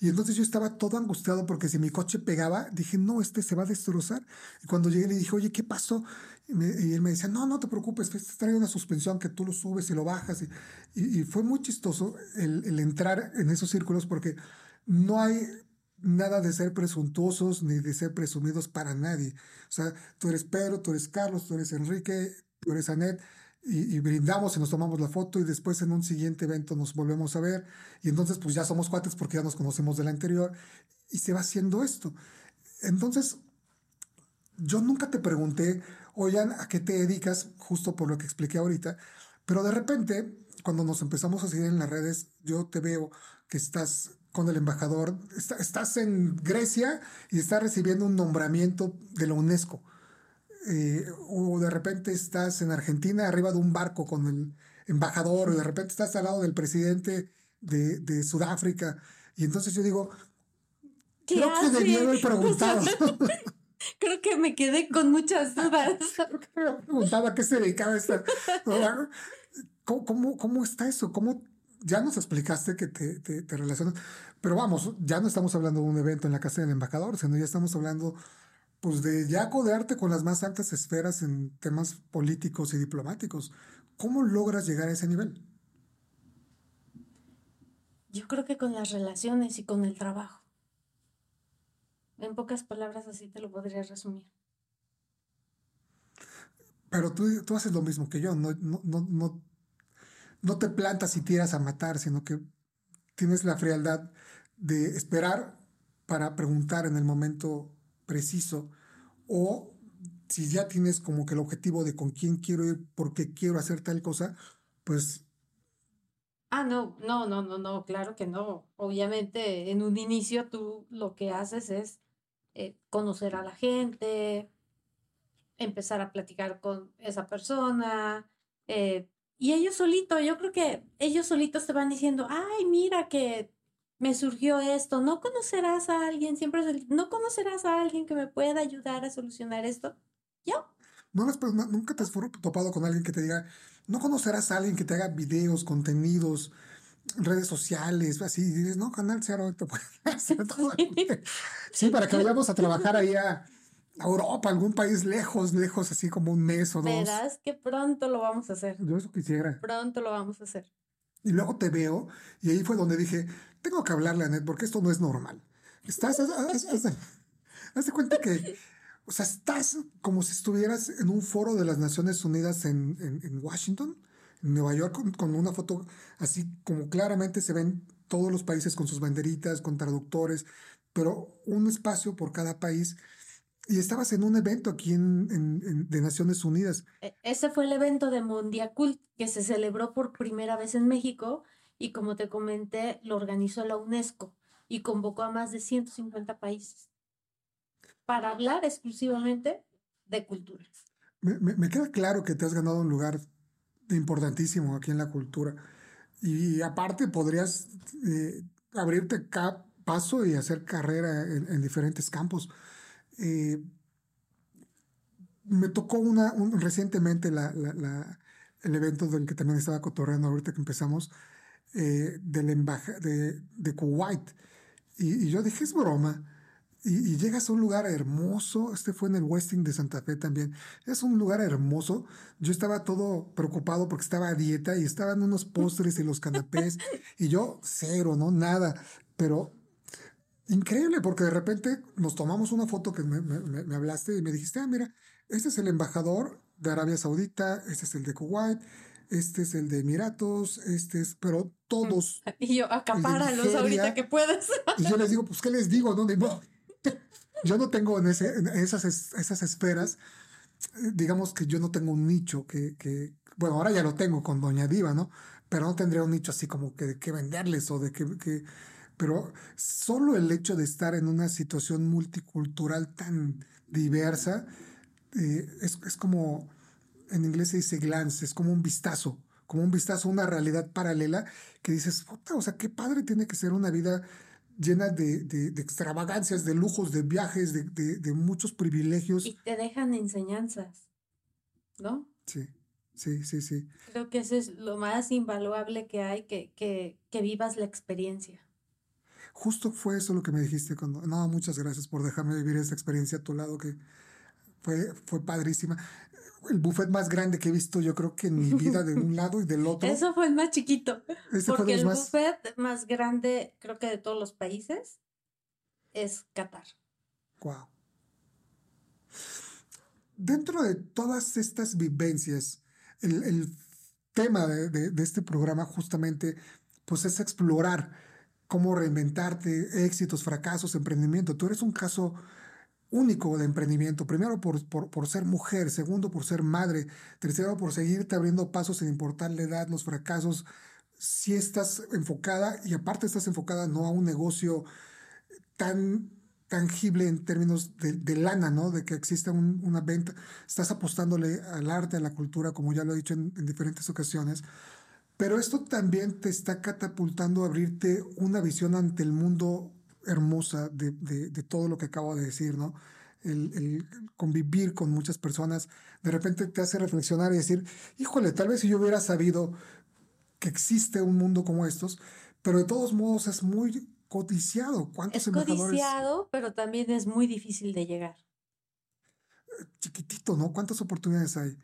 Y entonces yo estaba todo angustiado porque si mi coche pegaba, dije, no, este se va a destrozar. Y cuando llegué le dije, oye, ¿qué pasó? Y, él me decía, no, no te preocupes, te trae una suspensión que tú lo subes y lo bajas. Y, y, fue muy chistoso el, el entrar en esos círculos porque no hay nada de ser presuntuosos ni de ser presumidos para nadie. O sea, tú eres Pedro, tú eres Carlos, tú eres Enrique, Anet, y, brindamos y nos tomamos la foto y después en un siguiente evento nos volvemos a ver y entonces pues ya somos cuates porque ya nos conocemos del anterior y se va haciendo esto. Entonces, yo nunca te pregunté, oigan, ¿a qué te dedicas? Justo por lo que expliqué ahorita, pero de repente, cuando nos empezamos a seguir en las redes, yo te veo que estás con el embajador, estás en Grecia y estás recibiendo un nombramiento de la UNESCO. Eh, o de repente estás en Argentina arriba de un barco con el embajador, o de repente estás al lado del presidente de, de Sudáfrica. Y entonces yo digo, creo que debía haber preguntado. creo que me quedé con muchas dudas. preguntaba qué se dedicaba esta. ¿Cómo, cómo, cómo está eso? ¿Cómo ya nos explicaste que te, te, te, relacionas, pero vamos, ya no estamos hablando de un evento en la casa del embajador, sino ya estamos hablando pues de ya codearte con las más altas esferas en temas políticos y diplomáticos. ¿Cómo logras llegar a ese nivel? Yo creo que con las relaciones y con el trabajo. En pocas palabras así te lo podría resumir. Pero tú, tú haces lo mismo que yo, no, no, no, no te plantas y tiras a matar, sino que tienes la frialdad de esperar para preguntar en el momento preciso o si ya tienes como que el objetivo de con quién quiero ir, por qué quiero hacer tal cosa, pues... Ah, no, no, no, no, no, claro que no. Obviamente en un inicio tú lo que haces es eh, conocer a la gente, empezar a platicar con esa persona, eh, y ellos solitos, yo creo que ellos solitos te van diciendo, ay, mira que me surgió esto, ¿no conocerás a alguien? Siempre ¿no conocerás a alguien que me pueda ayudar a solucionar esto? Yo. No, nunca te has topado con alguien que te diga, no conocerás a alguien que te haga videos, contenidos, redes sociales, así, y dices, no, Canal Cero, te puede hacer todo. sí, para que vayamos a trabajar ahí a, Europa, algún país lejos, lejos, así como un mes o dos. Verás que pronto lo vamos a hacer. Yo eso quisiera. Pronto lo vamos a hacer. Y luego te veo, y ahí fue donde dije, tengo que hablarle a Net porque esto no es normal. Estás, haz, de cuenta que, o sea, estás como si estuvieras en un foro de las Naciones Unidas en, Washington, en Nueva York, con, una foto así como claramente se ven todos los países con sus banderitas, con traductores, pero un espacio por cada país. Y estabas en un evento aquí en, de Naciones Unidas. E, ese fue el evento de Mondiacult que se celebró por primera vez en México y como te comenté, lo organizó la UNESCO y convocó a más de 150 países para hablar exclusivamente de cultura. Me, queda claro que te has ganado un lugar importantísimo aquí en la cultura y aparte podrías eh, abrirte paso y hacer carrera en, diferentes campos. Eh, me tocó una, recientemente la, el evento del que también estaba cotorreando ahorita que empezamos, eh, de, la de, de, Kuwait. Y, yo dije, es broma. y, llegas a un lugar hermoso. Este fue en el Westing de Santa Fe también. Es un lugar hermoso. Yo estaba todo preocupado porque estaba a dieta y estaban unos postres y los canapés. y yo, cero, ¿no? Nada. Pero increíble porque de repente nos tomamos una foto que me, me hablaste y me dijiste, ah, mira, este es el embajador de Arabia Saudita, este es el de Kuwait, este es el de Emiratos, este es, pero todos. Y yo, acapáralos ahorita que puedas. Y yo les digo, pues, ¿qué les digo? No, yo no tengo en, esas, esas esferas, digamos que yo no tengo un nicho que, que, bueno, ahora ya lo tengo con Doña Diva, ¿no? Pero no tendría un nicho así como que de qué venderles o de que, que pero solo el hecho de estar en una situación multicultural tan diversa eh, es, es, como, en inglés se dice glance, es como un vistazo, como un vistazo a una realidad paralela que dices, puta, o sea, qué padre tiene que ser una vida llena de, de, extravagancias, de lujos, de viajes, de, de, muchos privilegios. Y te dejan enseñanzas, ¿no? Sí, sí, sí, sí. Creo que eso es lo más invaluable que hay, que, que, que vivas la experiencia. Justo fue eso lo que me dijiste cuando... No, muchas gracias por dejarme vivir esta experiencia a tu lado, que fue, fue padrísima el buffet más grande que he visto, yo creo que en mi vida, de un lado y del otro. Eso fue el más chiquito. porque el buffet más grande, creo que de todos los países, es Qatar. Wow. Dentro de todas estas vivencias, el, tema de, de, este programa justamente, pues es explorar cómo reinventarte, éxitos, fracasos, emprendimiento. Tú eres un caso único de emprendimiento. Primero por, por, ser mujer, segundo por ser madre, tercero por seguirte abriendo pasos sin importar la edad, los fracasos. Si estás enfocada y aparte estás enfocada no a un negocio tan tangible en términos de, lana, ¿no? De que exista una venta. Estás apostándole al arte, a la cultura, como ya lo he dicho en, en diferentes ocasiones. Pero esto también te está catapultando a abrirte una visión ante el mundo hermosa de, de, todo lo que acabo de decir, ¿no? El, el, convivir con muchas personas, de repente te hace reflexionar y decir, híjole, tal vez si yo hubiera sabido que existe un mundo como estos, pero de todos modos es muy codiciado. ¿Cuántos es codiciado, pero también es muy difícil de llegar. Chiquitito, ¿no? ¿Cuántas oportunidades hay?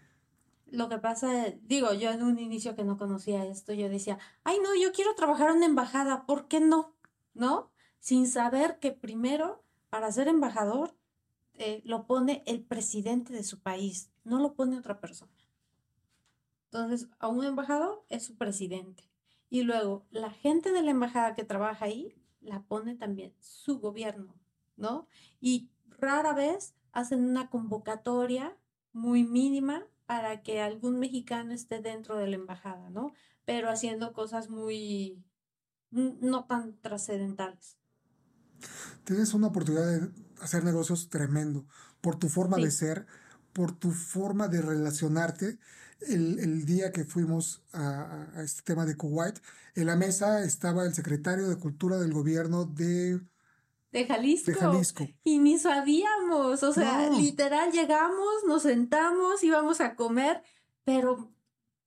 Lo que pasa, digo, yo en un inicio que no conocía esto, yo decía, ay, no, yo quiero trabajar en una embajada, ¿por qué no? ¿No? Sin saber que primero, para ser embajador, eh, lo pone el presidente de su país, no lo pone otra persona. Entonces, a un embajador es su presidente. Y luego, la gente de la embajada que trabaja ahí, la pone también su gobierno, ¿no? Y rara vez hacen una convocatoria muy mínima para que algún mexicano esté dentro de la embajada, ¿no? Pero haciendo cosas muy no tan trascendentales tienes una oportunidad de hacer negocios tremendo por tu forma de ser, por tu forma de relacionarte. El, el día que fuimos a, a, este tema de Kuwait, en la mesa estaba el secretario de Cultura del gobierno de... De Jalisco. De Jalisco. Y ni sabíamos, o sea, literal llegamos, nos sentamos, íbamos a comer, pero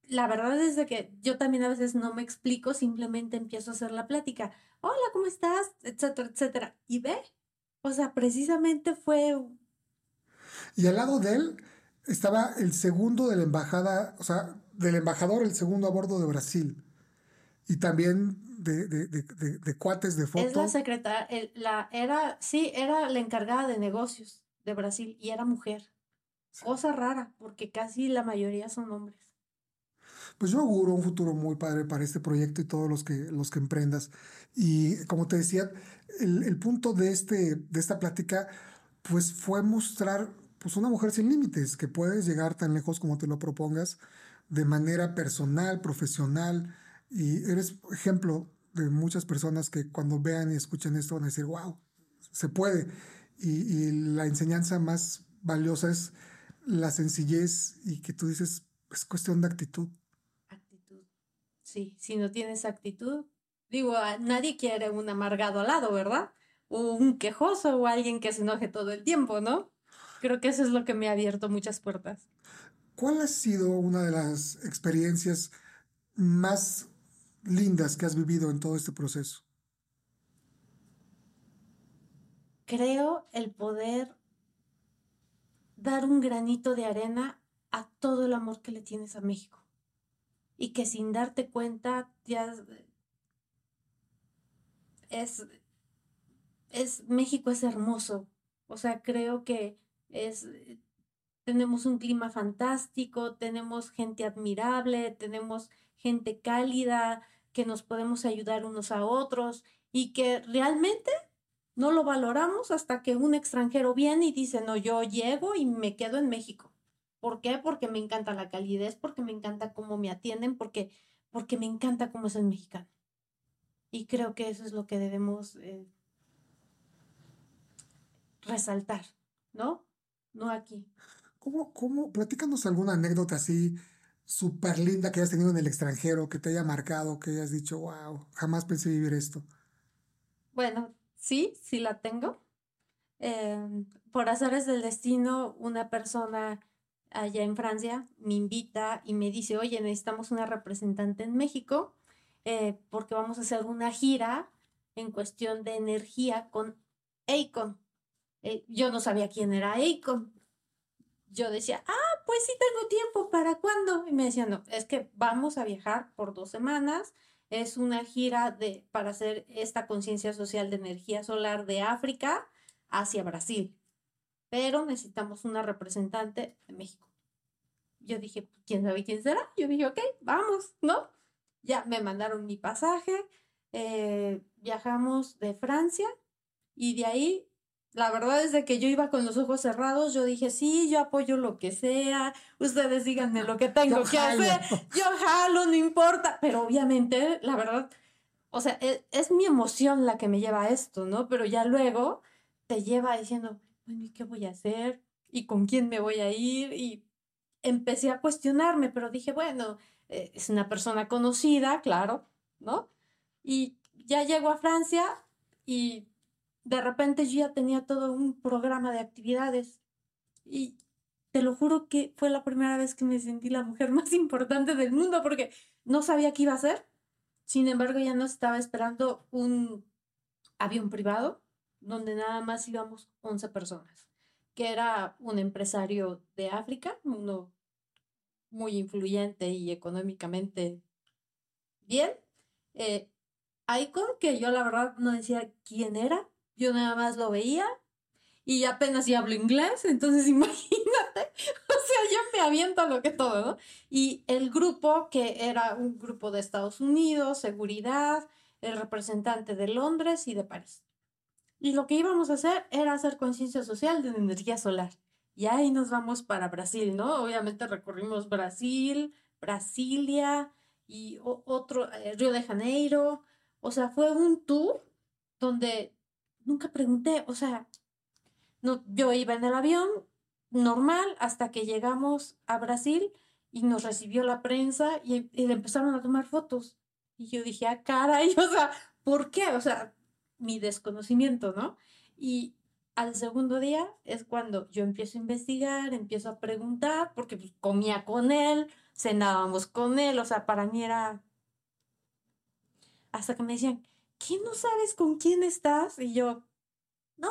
la verdad es de que yo también a veces no me explico, simplemente empiezo a hacer la plática hola, ¿cómo estás? etcétera, etcétera. Y ve, o sea, precisamente fue... Y al lado de él estaba el segundo de la embajada, o sea, del embajador, el segundo a bordo de Brasil. Y también de, de, de, de cuates de foto. Es la secretaria, la, era, sí, era la encargada de negocios de Brasil y era mujer. Cosa rara, porque casi la mayoría son hombres pues yo auguro un futuro muy padre para este proyecto y todos los que, los que emprendas. Y como te decía, el, el punto de, este, de esta plática, pues fue mostrar pues una mujer sin límites, que puedes llegar tan lejos como te lo propongas, de manera personal, profesional, y eres ejemplo de muchas personas que cuando vean y escuchen esto van a decir, wow, se puede. Y, y la enseñanza más valiosa es la sencillez y que tú dices, es cuestión de actitud. Sí, si no tienes actitud, digo, nadie quiere un amargado al lado, ¿verdad? O un quejoso o alguien que se enoje todo el tiempo, ¿no? Creo que eso es lo que me ha abierto muchas puertas. ¿Cuál ha sido una de las experiencias más lindas que has vivido en todo este proceso? creo el poder dar un granito de arena a todo el amor que le tienes a México. Y que sin darte cuenta ya es, es México es hermoso. O sea, creo que es tenemos un clima fantástico, tenemos gente admirable, tenemos gente cálida, que nos podemos ayudar unos a otros y que realmente no lo valoramos hasta que un extranjero viene y dice, no, yo llego y me quedo en México. ¿Por qué? Porque me encanta la calidez, porque me encanta cómo me atienden, porque, porque me encanta cómo es el mexicano. Y creo que eso es lo que debemos eh, resaltar, ¿no? No aquí. ¿Cómo, cómo, platícanos alguna anécdota así súper linda que hayas tenido en el extranjero, que te haya marcado, que hayas dicho, wow, jamás pensé vivir esto? Bueno, sí, sí la tengo. Em, por azares del destino, una persona allá en Francia me invita y me dice, oye, necesitamos una representante en México eh, porque vamos a hacer una gira en cuestión de energía con Akon. Eh, yo no sabía quién era Akon. Yo decía, ah, pues sí tengo tiempo, ¿para cuándo? Y me decían, no, es que vamos a viajar por dos semanas es una gira de, para hacer esta conciencia social de energía solar de África hacia Brasil. Pero necesitamos una representante de México. Yo dije, ¿quién sabe quién será? Yo dije, ok, vamos, ¿no? Ya me mandaron mi pasaje, eh, viajamos de Francia y de ahí la verdad es de que yo iba con los ojos cerrados, yo dije, sí, yo apoyo lo que sea, ustedes díganme lo que tengo que hacer, yo jalo, no importa, pero obviamente, la verdad, o sea, es, es, mi emoción la que me lleva a esto, ¿no? Pero ya luego te lleva diciendo, bueno, ¿y qué voy a hacer? ¿Y con quién me voy a ir? Y empecé a cuestionarme, pero dije, bueno, eh, es una persona conocida, claro, ¿no? Y ya llego a Francia y de repente yo ya tenía todo un programa de actividades y te lo juro que fue la primera vez que me sentí la mujer más importante del mundo porque no sabía qué iba a hacer. Sin embargo, ya no estaba esperando un avión privado donde nada más íbamos 11 personas, que era un empresario de África, uno muy influyente y económicamente bien. Eh, Icon, que yo la verdad no decía quién era, yo nada más lo veía y apenas ya hablo inglés, entonces imagínate, o sea, yo me aviento a lo que todo, ¿no? Y el grupo, que era un grupo de Estados Unidos, seguridad, el representante de Londres y de París. Y lo que íbamos a hacer era hacer conciencia social de energía solar. Y ahí nos vamos para Brasil, ¿no? Obviamente recorrimos Brasil, Brasilia y otro, eh, Río de Janeiro. O sea, fue un tour donde nunca pregunté, o sea, no, yo iba en el avión normal hasta que llegamos a Brasil y nos recibió la prensa y, le empezaron a tomar fotos. Y yo dije, ah, caray, o sea, ¿por qué? O sea, mi desconocimiento, ¿no? Y al segundo día es cuando yo empiezo a investigar, empiezo a preguntar, porque pues, comía con él, cenábamos con él, o sea, para mí era... Hasta que me decían, ¿qué no sabes con quién estás? Y yo, no,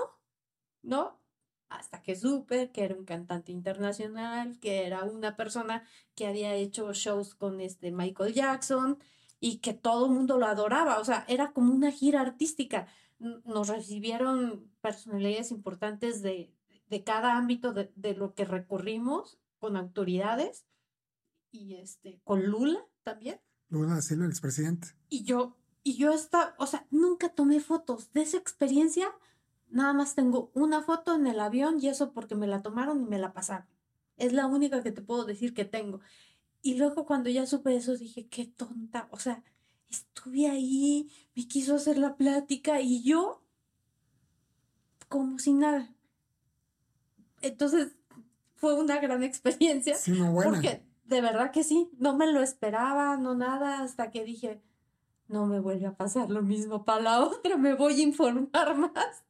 no, hasta que supe que era un cantante internacional, que era una persona que había hecho shows con este Michael Jackson y que todo el mundo lo adoraba, o sea, era como una gira artística. Nos recibieron personalidades importantes de, de cada ámbito de, de, lo que recorrimos con autoridades y este, con Lula también. Lula Silva, el expresidente. Y yo y yo estaba, o sea, nunca tomé fotos de esa experiencia. Nada más tengo una foto en el avión y eso porque me la tomaron y me la pasaron. Es la única que te puedo decir que tengo. Y luego cuando ya supe eso dije, qué tonta. O sea, estuve ahí, me quiso hacer la plática y yo como si nada. Entonces fue una gran experiencia. Sí, no, buena. Porque de verdad que sí, no me lo esperaba, no nada, hasta que dije, no me vuelve a pasar lo mismo para la otra, me voy a informar más.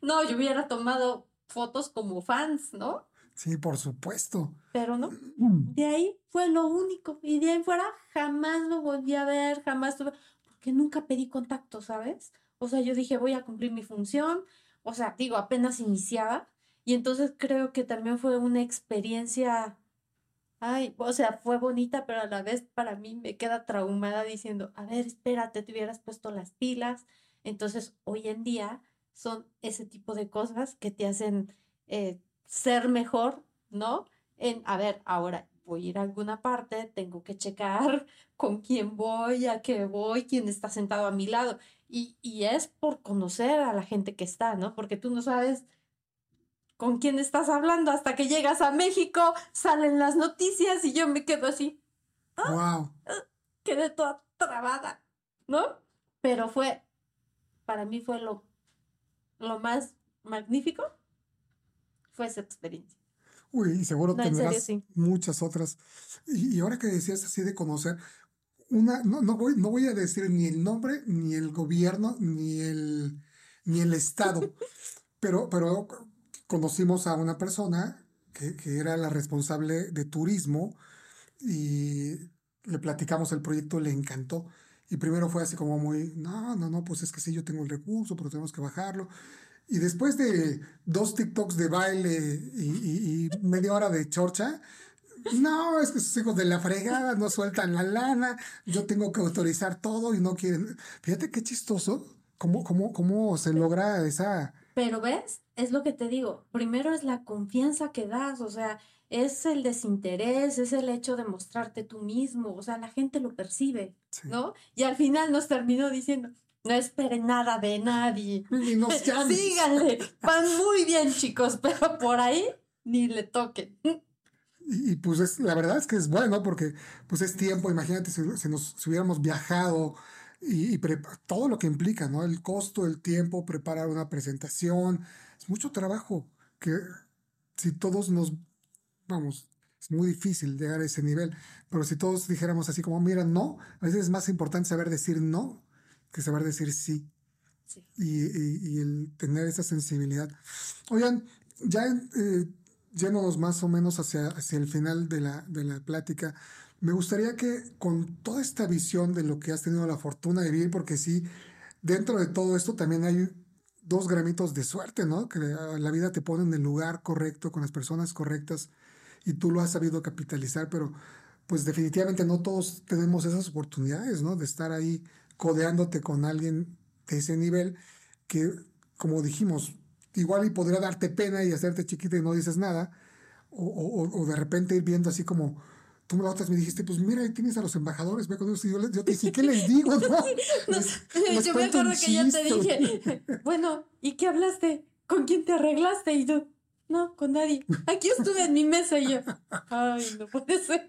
No, yo hubiera tomado fotos como fans, ¿no? Sí, por supuesto. Pero no, mm. de ahí fue lo único. Y de ahí fuera jamás lo volví a ver, jamás tuve, porque nunca pedí contacto, ¿sabes? O sea, yo dije, voy a cumplir mi función, o sea, digo, apenas iniciaba. Y entonces creo que también fue una experiencia, ay, o sea, fue bonita, pero a la vez para mí me queda traumada diciendo, a ver, espérate, te hubieras puesto las pilas. Entonces, hoy en día son ese tipo de cosas que te hacen eh, ser mejor, ¿no? En, a ver, ahora voy a ir a alguna parte, tengo que checar con quién voy, a qué voy, quién está sentado a mi lado. Y, y es por conocer a la gente que está, ¿no? Porque tú no sabes con quién estás hablando hasta que llegas a México, salen las noticias y yo me quedo así. Wow. ¡Ah! Quedé toda trabada, ¿no? Pero fue, para mí fue lo, lo más magnífico, fue esa experiencia. Uy, y seguro No, en serio, tendrás sí. muchas otras. Y, y ahora que decías así de conocer, una, no, no voy, no voy a decir ni el nombre, ni el gobierno, ni el, ni el estado, pero, pero conocimos a una persona que, que era la responsable de turismo y le platicamos el proyecto, le encantó. Y primero fue así como muy, no, no, no, pues es que sí, yo tengo el recurso, pero tenemos que bajarlo. Y después de dos TikToks de baile y, y- y media hora de chorcha, no, es que sus hijos de la fregada no sueltan la lana, yo tengo que autorizar todo y no quieren. Fíjate qué chistoso, cómo, cómo, cómo se logra esa... Pero ves, es lo que te digo, primero es la confianza que das, o sea, es el desinterés, es el hecho de mostrarte tú mismo, o sea, la gente lo percibe, Sí. ¿no? Y al final nos terminó diciendo, no esperen nada de nadie. Y nos. Síganle, van muy bien chicos, pero por ahí ni le toquen. Y, y, pues es, la verdad es que es bueno porque pues es tiempo, imagínate si, si nos si hubiéramos viajado y, y todo lo que implica, ¿no? El costo, el tiempo, preparar una presentación, es mucho trabajo que si todos nos, vamos, es muy difícil llegar a ese nivel, pero si todos dijéramos así como, mira, no, a veces es más importante saber decir no que saber decir sí Sí. y, y- y el tener esa sensibilidad. Oigan, ya eh, yéndonos más o menos hacia, hacia el final de la, de la plática, me gustaría que con toda esta visión de lo que has tenido la fortuna de vivir, porque sí, dentro de todo esto también hay dos gramitos de suerte, ¿no? Que la la vida te pone en el lugar correcto, con las personas correctas, y tú lo has sabido capitalizar, pero pues definitivamente no todos tenemos esas oportunidades, ¿no? De estar ahí codeándote con alguien de ese nivel que, como dijimos, igual y podría darte pena y hacerte chiquita y no dices nada, o, o- de repente ir viendo así como, tú la otra me dijiste, pues mira, ahí tienes a los embajadores, ve con ellos", y yo, les- yo te dije, ¿qué les digo? No, les- les Yo me acuerdo que yo te chiste". dije, bueno, ¿y qué hablaste? ¿Con quién te arreglaste? Y tú, no, con nadie. Aquí estuve en mi mesa y yo, ay, no puede ser.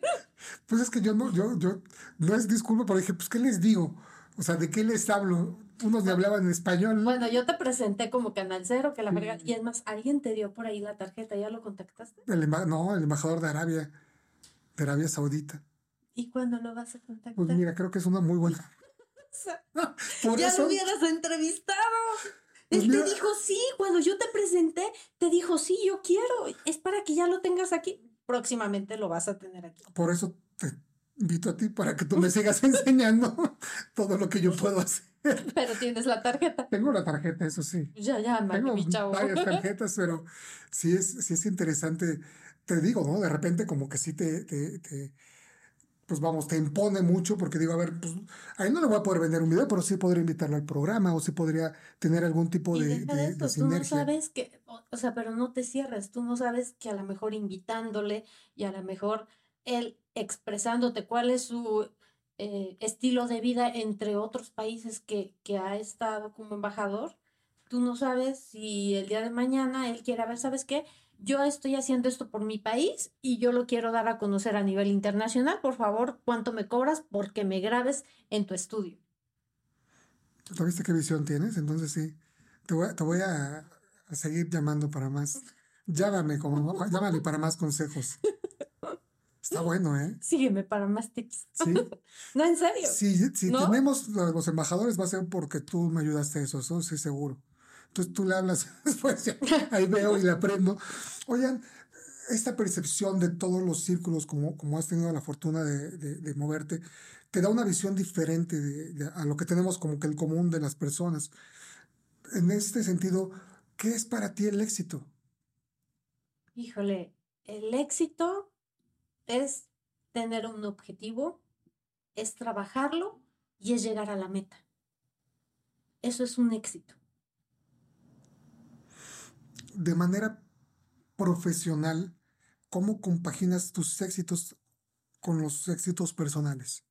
Pues es que yo no, yo, yo, no es disculpa, pero dije, pues, ¿qué les digo? O sea, ¿de qué les hablo? Unos me hablaban en español. Bueno, yo te presenté como Canal Cero, que la verga. Y es más, alguien te dio por ahí la tarjeta, ¿ya lo contactaste? El no, el embajador de Arabia, de Arabia Saudita. ¿Y cuándo lo vas a contactar? Pues mira, creo que es una muy buena. Por ya eso, lo hubieras entrevistado. Pues Él mira. te dijo sí, cuando yo te presenté, te dijo sí, yo quiero. Es para que ya lo tengas aquí. Próximamente lo vas a tener aquí. por eso te invito a ti para que tú me sigas enseñando todo lo que yo puedo hacer. Pero tienes la tarjeta. Tengo la tarjeta, eso sí. Ya, ya, Tengo mi chavo. varias tarjetas, pero sí es, sí es interesante. Te digo, ¿no? De repente como que sí te, te, te- pues vamos, te impone mucho porque digo, a ver, pues ahí no le voy a poder vender un video, pero sí podría invitarlo al programa o sí podría tener algún tipo Y de, deja de- de de esto, tú no sabes que, o, o sea, pero no te cierres, tú no sabes que a lo mejor invitándole y a lo mejor él expresándote cuál es su eh, estilo de vida entre otros países que, que ha estado como embajador, tú no sabes si el día de mañana él quiere, a ver, ¿sabes qué? Yo estoy haciendo esto por mi país y yo lo quiero dar a conocer a nivel internacional. Por favor, ¿cuánto me cobras porque me grabes en tu estudio? ¿Tú viste qué visión tienes? Entonces sí, te voy, a- te voy a, a seguir llamando para más. Llámame, como, llámame para más consejos. Está bueno, ¿eh? Sígueme para más tips. Sí. No, en serio. Si, si ¿No? tenemos los, embajadores va a ser porque tú me ayudaste a eso, eso sí seguro. Entonces tú le hablas después, ya, ahí veo y le aprendo. Oigan, esta percepción de todos los círculos, como, como has tenido la fortuna de, de- de moverte, te da una visión diferente de- a lo que tenemos como que el común de las personas. En este sentido, ¿Qué es para ti el éxito? Híjole, el éxito es tener un objetivo, es trabajarlo y es llegar a la meta. Eso es un éxito. De manera profesional, ¿cómo compaginas tus éxitos con los éxitos personales?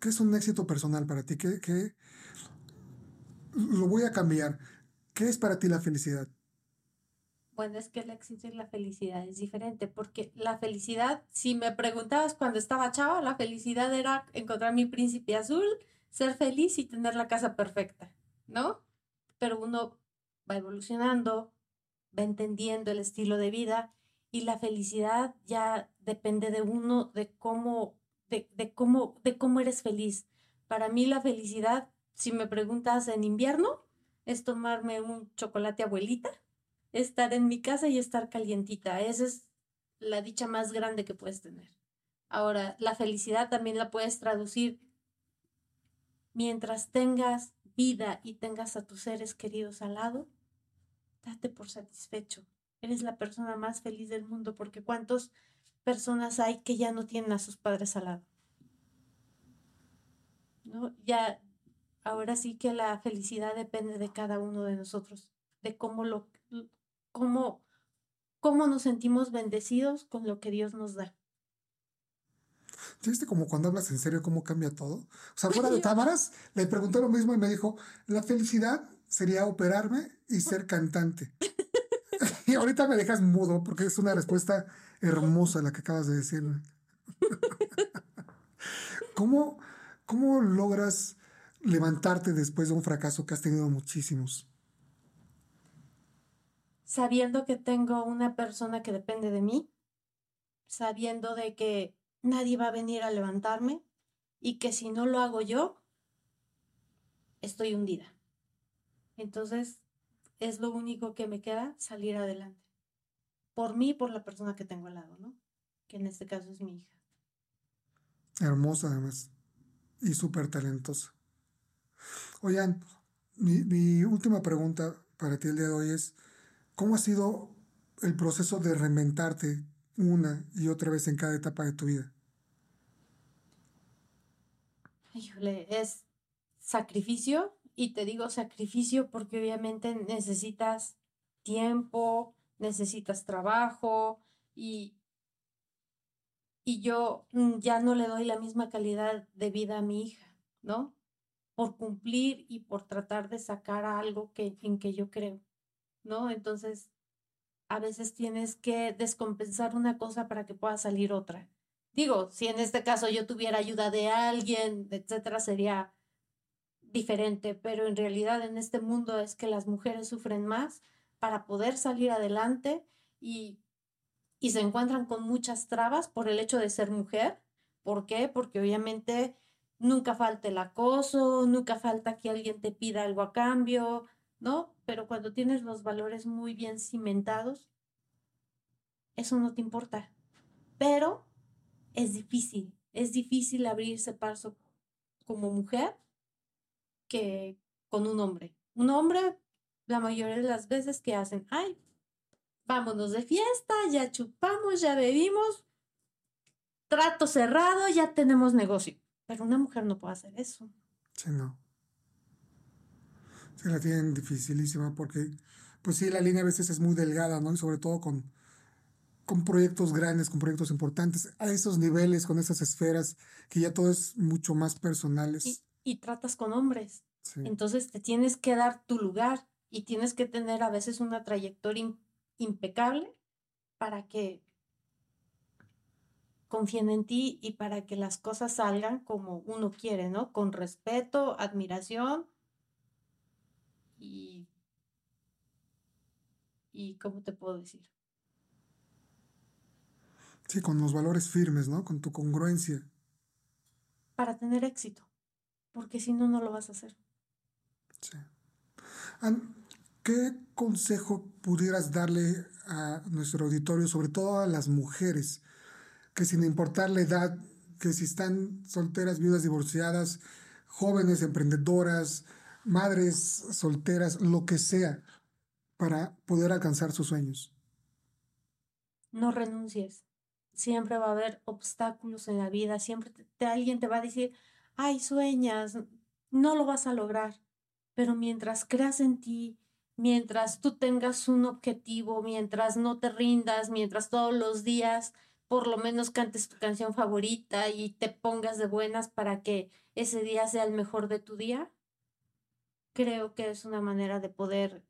¿Qué es un éxito personal para ti? ¿Qué? Lo voy a cambiar. ¿Qué es para ti la felicidad? Bueno, es que el éxito y la felicidad es diferente, porque la felicidad, si me preguntabas cuando estaba chava, la felicidad era encontrar mi príncipe azul, ser feliz y tener la casa perfecta, ¿no? Pero uno va evolucionando, va entendiendo el estilo de vida y la felicidad ya depende de uno, de cómo de, cómo, de cómo eres feliz. Para mí la felicidad, si me preguntas en invierno, es tomarme un chocolate abuelita, estar en mi casa y estar calientita. Esa es la dicha más grande que puedes tener. Ahora, la felicidad también la puedes traducir mientras tengas vida y tengas a tus seres queridos al lado, date por satisfecho. Eres la persona más feliz del mundo porque cuántos personas hay que ya no tienen a sus padres al lado. ¿No? Ya, ahora sí que la felicidad depende de cada uno de nosotros, de cómo lo, cómo, cómo nos sentimos bendecidos con lo que Dios nos da. ¿Viste como cuando hablas en serio cómo cambia todo? O sea, fuera de cámaras, le pregunté lo mismo y me dijo, la felicidad sería operarme y ser cantante. y ahorita me dejas mudo porque es una respuesta hermosa la que acabas de decir. ¿Cómo, ¿Cómo logras levantarte después de un fracaso que has tenido muchísimos? Sabiendo que tengo una persona que depende de mí, sabiendo de que nadie va a venir a levantarme y que si no lo hago yo, estoy hundida. Entonces, es lo único que me queda, salir adelante por mí por la persona que tengo al lado, ¿no? Que en este caso es mi hija. Hermosa además y súper talentosa. Oigan, mi, última pregunta para ti el día de hoy es, ¿cómo ha sido el proceso de reinventarte una y otra vez en cada etapa de tu vida? Híjole, es sacrificio y te digo sacrificio porque obviamente necesitas tiempo, necesitas trabajo y, y yo mm, ya no le doy la misma calidad de vida a mi hija, ¿no? Por cumplir y por tratar de sacar algo que, en que yo creo, ¿no? Entonces, a veces tienes que descompensar una cosa para que pueda salir otra. Digo, si en este caso yo tuviera ayuda de alguien, etcétera, sería diferente, pero en realidad en este mundo es que las mujeres sufren más para poder salir adelante y, y se encuentran con muchas trabas por el hecho de ser mujer. ¿Por qué? Porque obviamente nunca falta el acoso, nunca falta que alguien te pida algo a cambio, ¿no? Pero cuando tienes los valores muy bien cimentados, eso no te importa. Pero es difícil, es difícil abrirse paso como mujer que con un hombre. Un hombre la mayoría de las veces que hacen, ay, vámonos de fiesta, ya chupamos, ya bebimos, trato cerrado, ya tenemos negocio. Pero una mujer no puede hacer eso. Sí, no. Se la tienen dificilísima porque, pues sí, la línea a veces es muy delgada, ¿no? Y sobre todo con, con proyectos grandes, con proyectos importantes, a esos niveles, con esas esferas, que ya todo es mucho más personales. Y, y tratas con hombres. Entonces te tienes que dar tu lugar y tienes que tener a veces una trayectoria impecable para que confíen en ti y para que las cosas salgan como uno quiere, ¿no? Con respeto, admiración y, y ¿cómo te puedo decir? Sí, con los valores firmes, ¿no? Con tu congruencia. Para tener éxito, porque si no, no lo vas a hacer. Sí. ¿Qué consejo pudieras darle a nuestro auditorio, sobre todo a las mujeres, que sin importar la edad, que si están solteras, viudas, divorciadas, jóvenes emprendedoras, madres solteras, lo que sea, para poder alcanzar sus sueños? No renuncies. Siempre va a haber obstáculos en la vida. Siempre alguien te va a decir, ay, sueñas, no lo vas a lograr. Pero mientras creas en ti, mientras tú tengas un objetivo, mientras no te rindas, mientras todos los días por lo menos cantes tu canción favorita y te pongas de buenas para que ese día sea el mejor de tu día, creo que es una manera de poder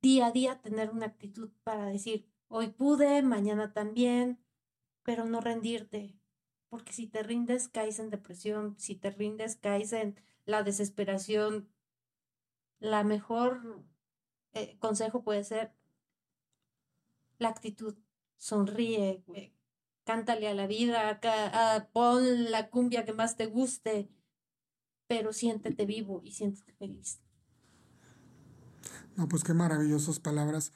día a día tener una actitud para decir, hoy pude, mañana también, pero no rendirte, porque si te rindes caes en depresión, si te rindes caes en la desesperación. La mejor eh, consejo puede ser la actitud. Sonríe, cántale a la vida, pon la cumbia que más te guste, pero siéntete vivo y siéntete feliz. No, pues qué maravillosas palabras.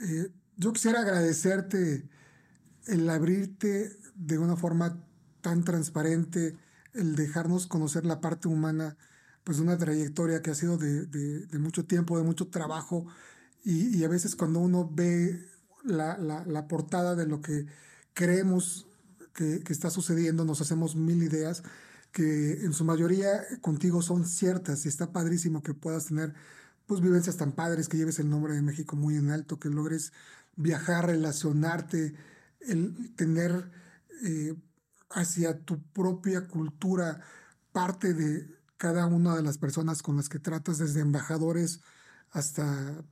Eh, yo quisiera agradecerte el abrirte de una forma tan transparente, el dejarnos conocer la parte humana, pues de una trayectoria que ha sido de, mucho tiempo, de mucho trabajo, y, a veces cuando uno ve la, portada de lo que creemos que, está sucediendo, nos hacemos mil ideas que en su mayoría contigo son ciertas y está padrísimo que puedas tener pues vivencias tan padres, que lleves el nombre de México muy en alto, que logres viajar, relacionarte, el tener eh, hacia tu propia cultura parte de cada una de las personas con las que tratas, desde embajadores hasta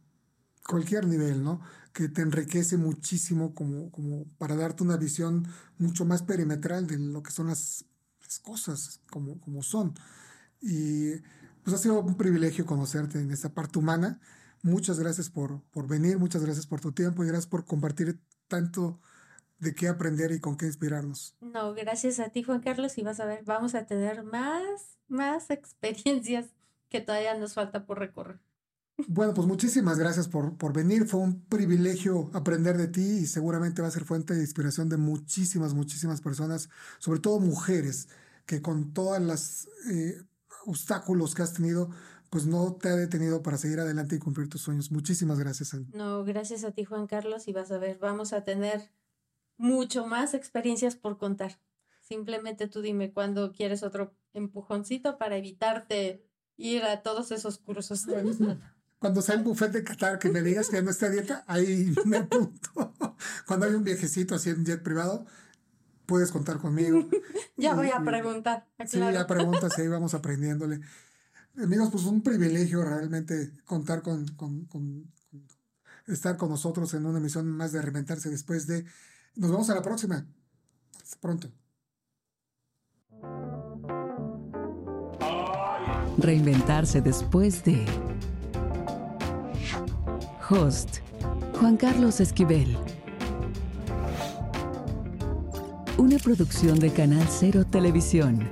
cualquier nivel, ¿no? Que te enriquece muchísimo como, como para darte una visión mucho más perimetral de lo que son las, cosas como, como son. Y pues ha sido un privilegio conocerte en esta parte humana. Muchas gracias por, por venir, muchas gracias por tu tiempo y gracias por compartir tanto de qué aprender y con qué inspirarnos. No, gracias a ti, Juan Carlos, y vas a ver, vamos a tener más, más experiencias que todavía nos falta por recorrer. Bueno, pues muchísimas gracias por, por, venir. Fue un privilegio aprender de ti y seguramente va a ser fuente de inspiración de muchísimas, muchísimas personas, sobre todo mujeres, que con todos los eh, obstáculos que has tenido, pues no te ha detenido para seguir adelante y cumplir tus sueños. Muchísimas gracias, No, gracias a ti, Juan Carlos, y vas a ver, vamos a tener mucho más experiencias por contar. Simplemente tú dime cuándo quieres otro empujoncito para evitarte ir a todos esos cursos cuando sea el buffet de Qatar que me digas que no está dieta, ahí me apunto. Cuando hay un viejecito así en jet privado, puedes contar conmigo. ya voy a preguntar. Sí, ya preguntas y ahí vamos aprendiéndole. Amigos, pues un privilegio realmente contar con, con, con, estar con nosotros en una emisión más de Reinventarse después de... Nos vemos a la próxima. Hasta pronto. Reinventarse después de Host, Juan Carlos Esquivel. Una producción de Canal Cero Televisión.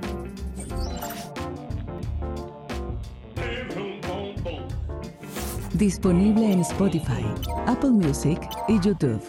Disponible en Spotify, Apple Music y YouTube.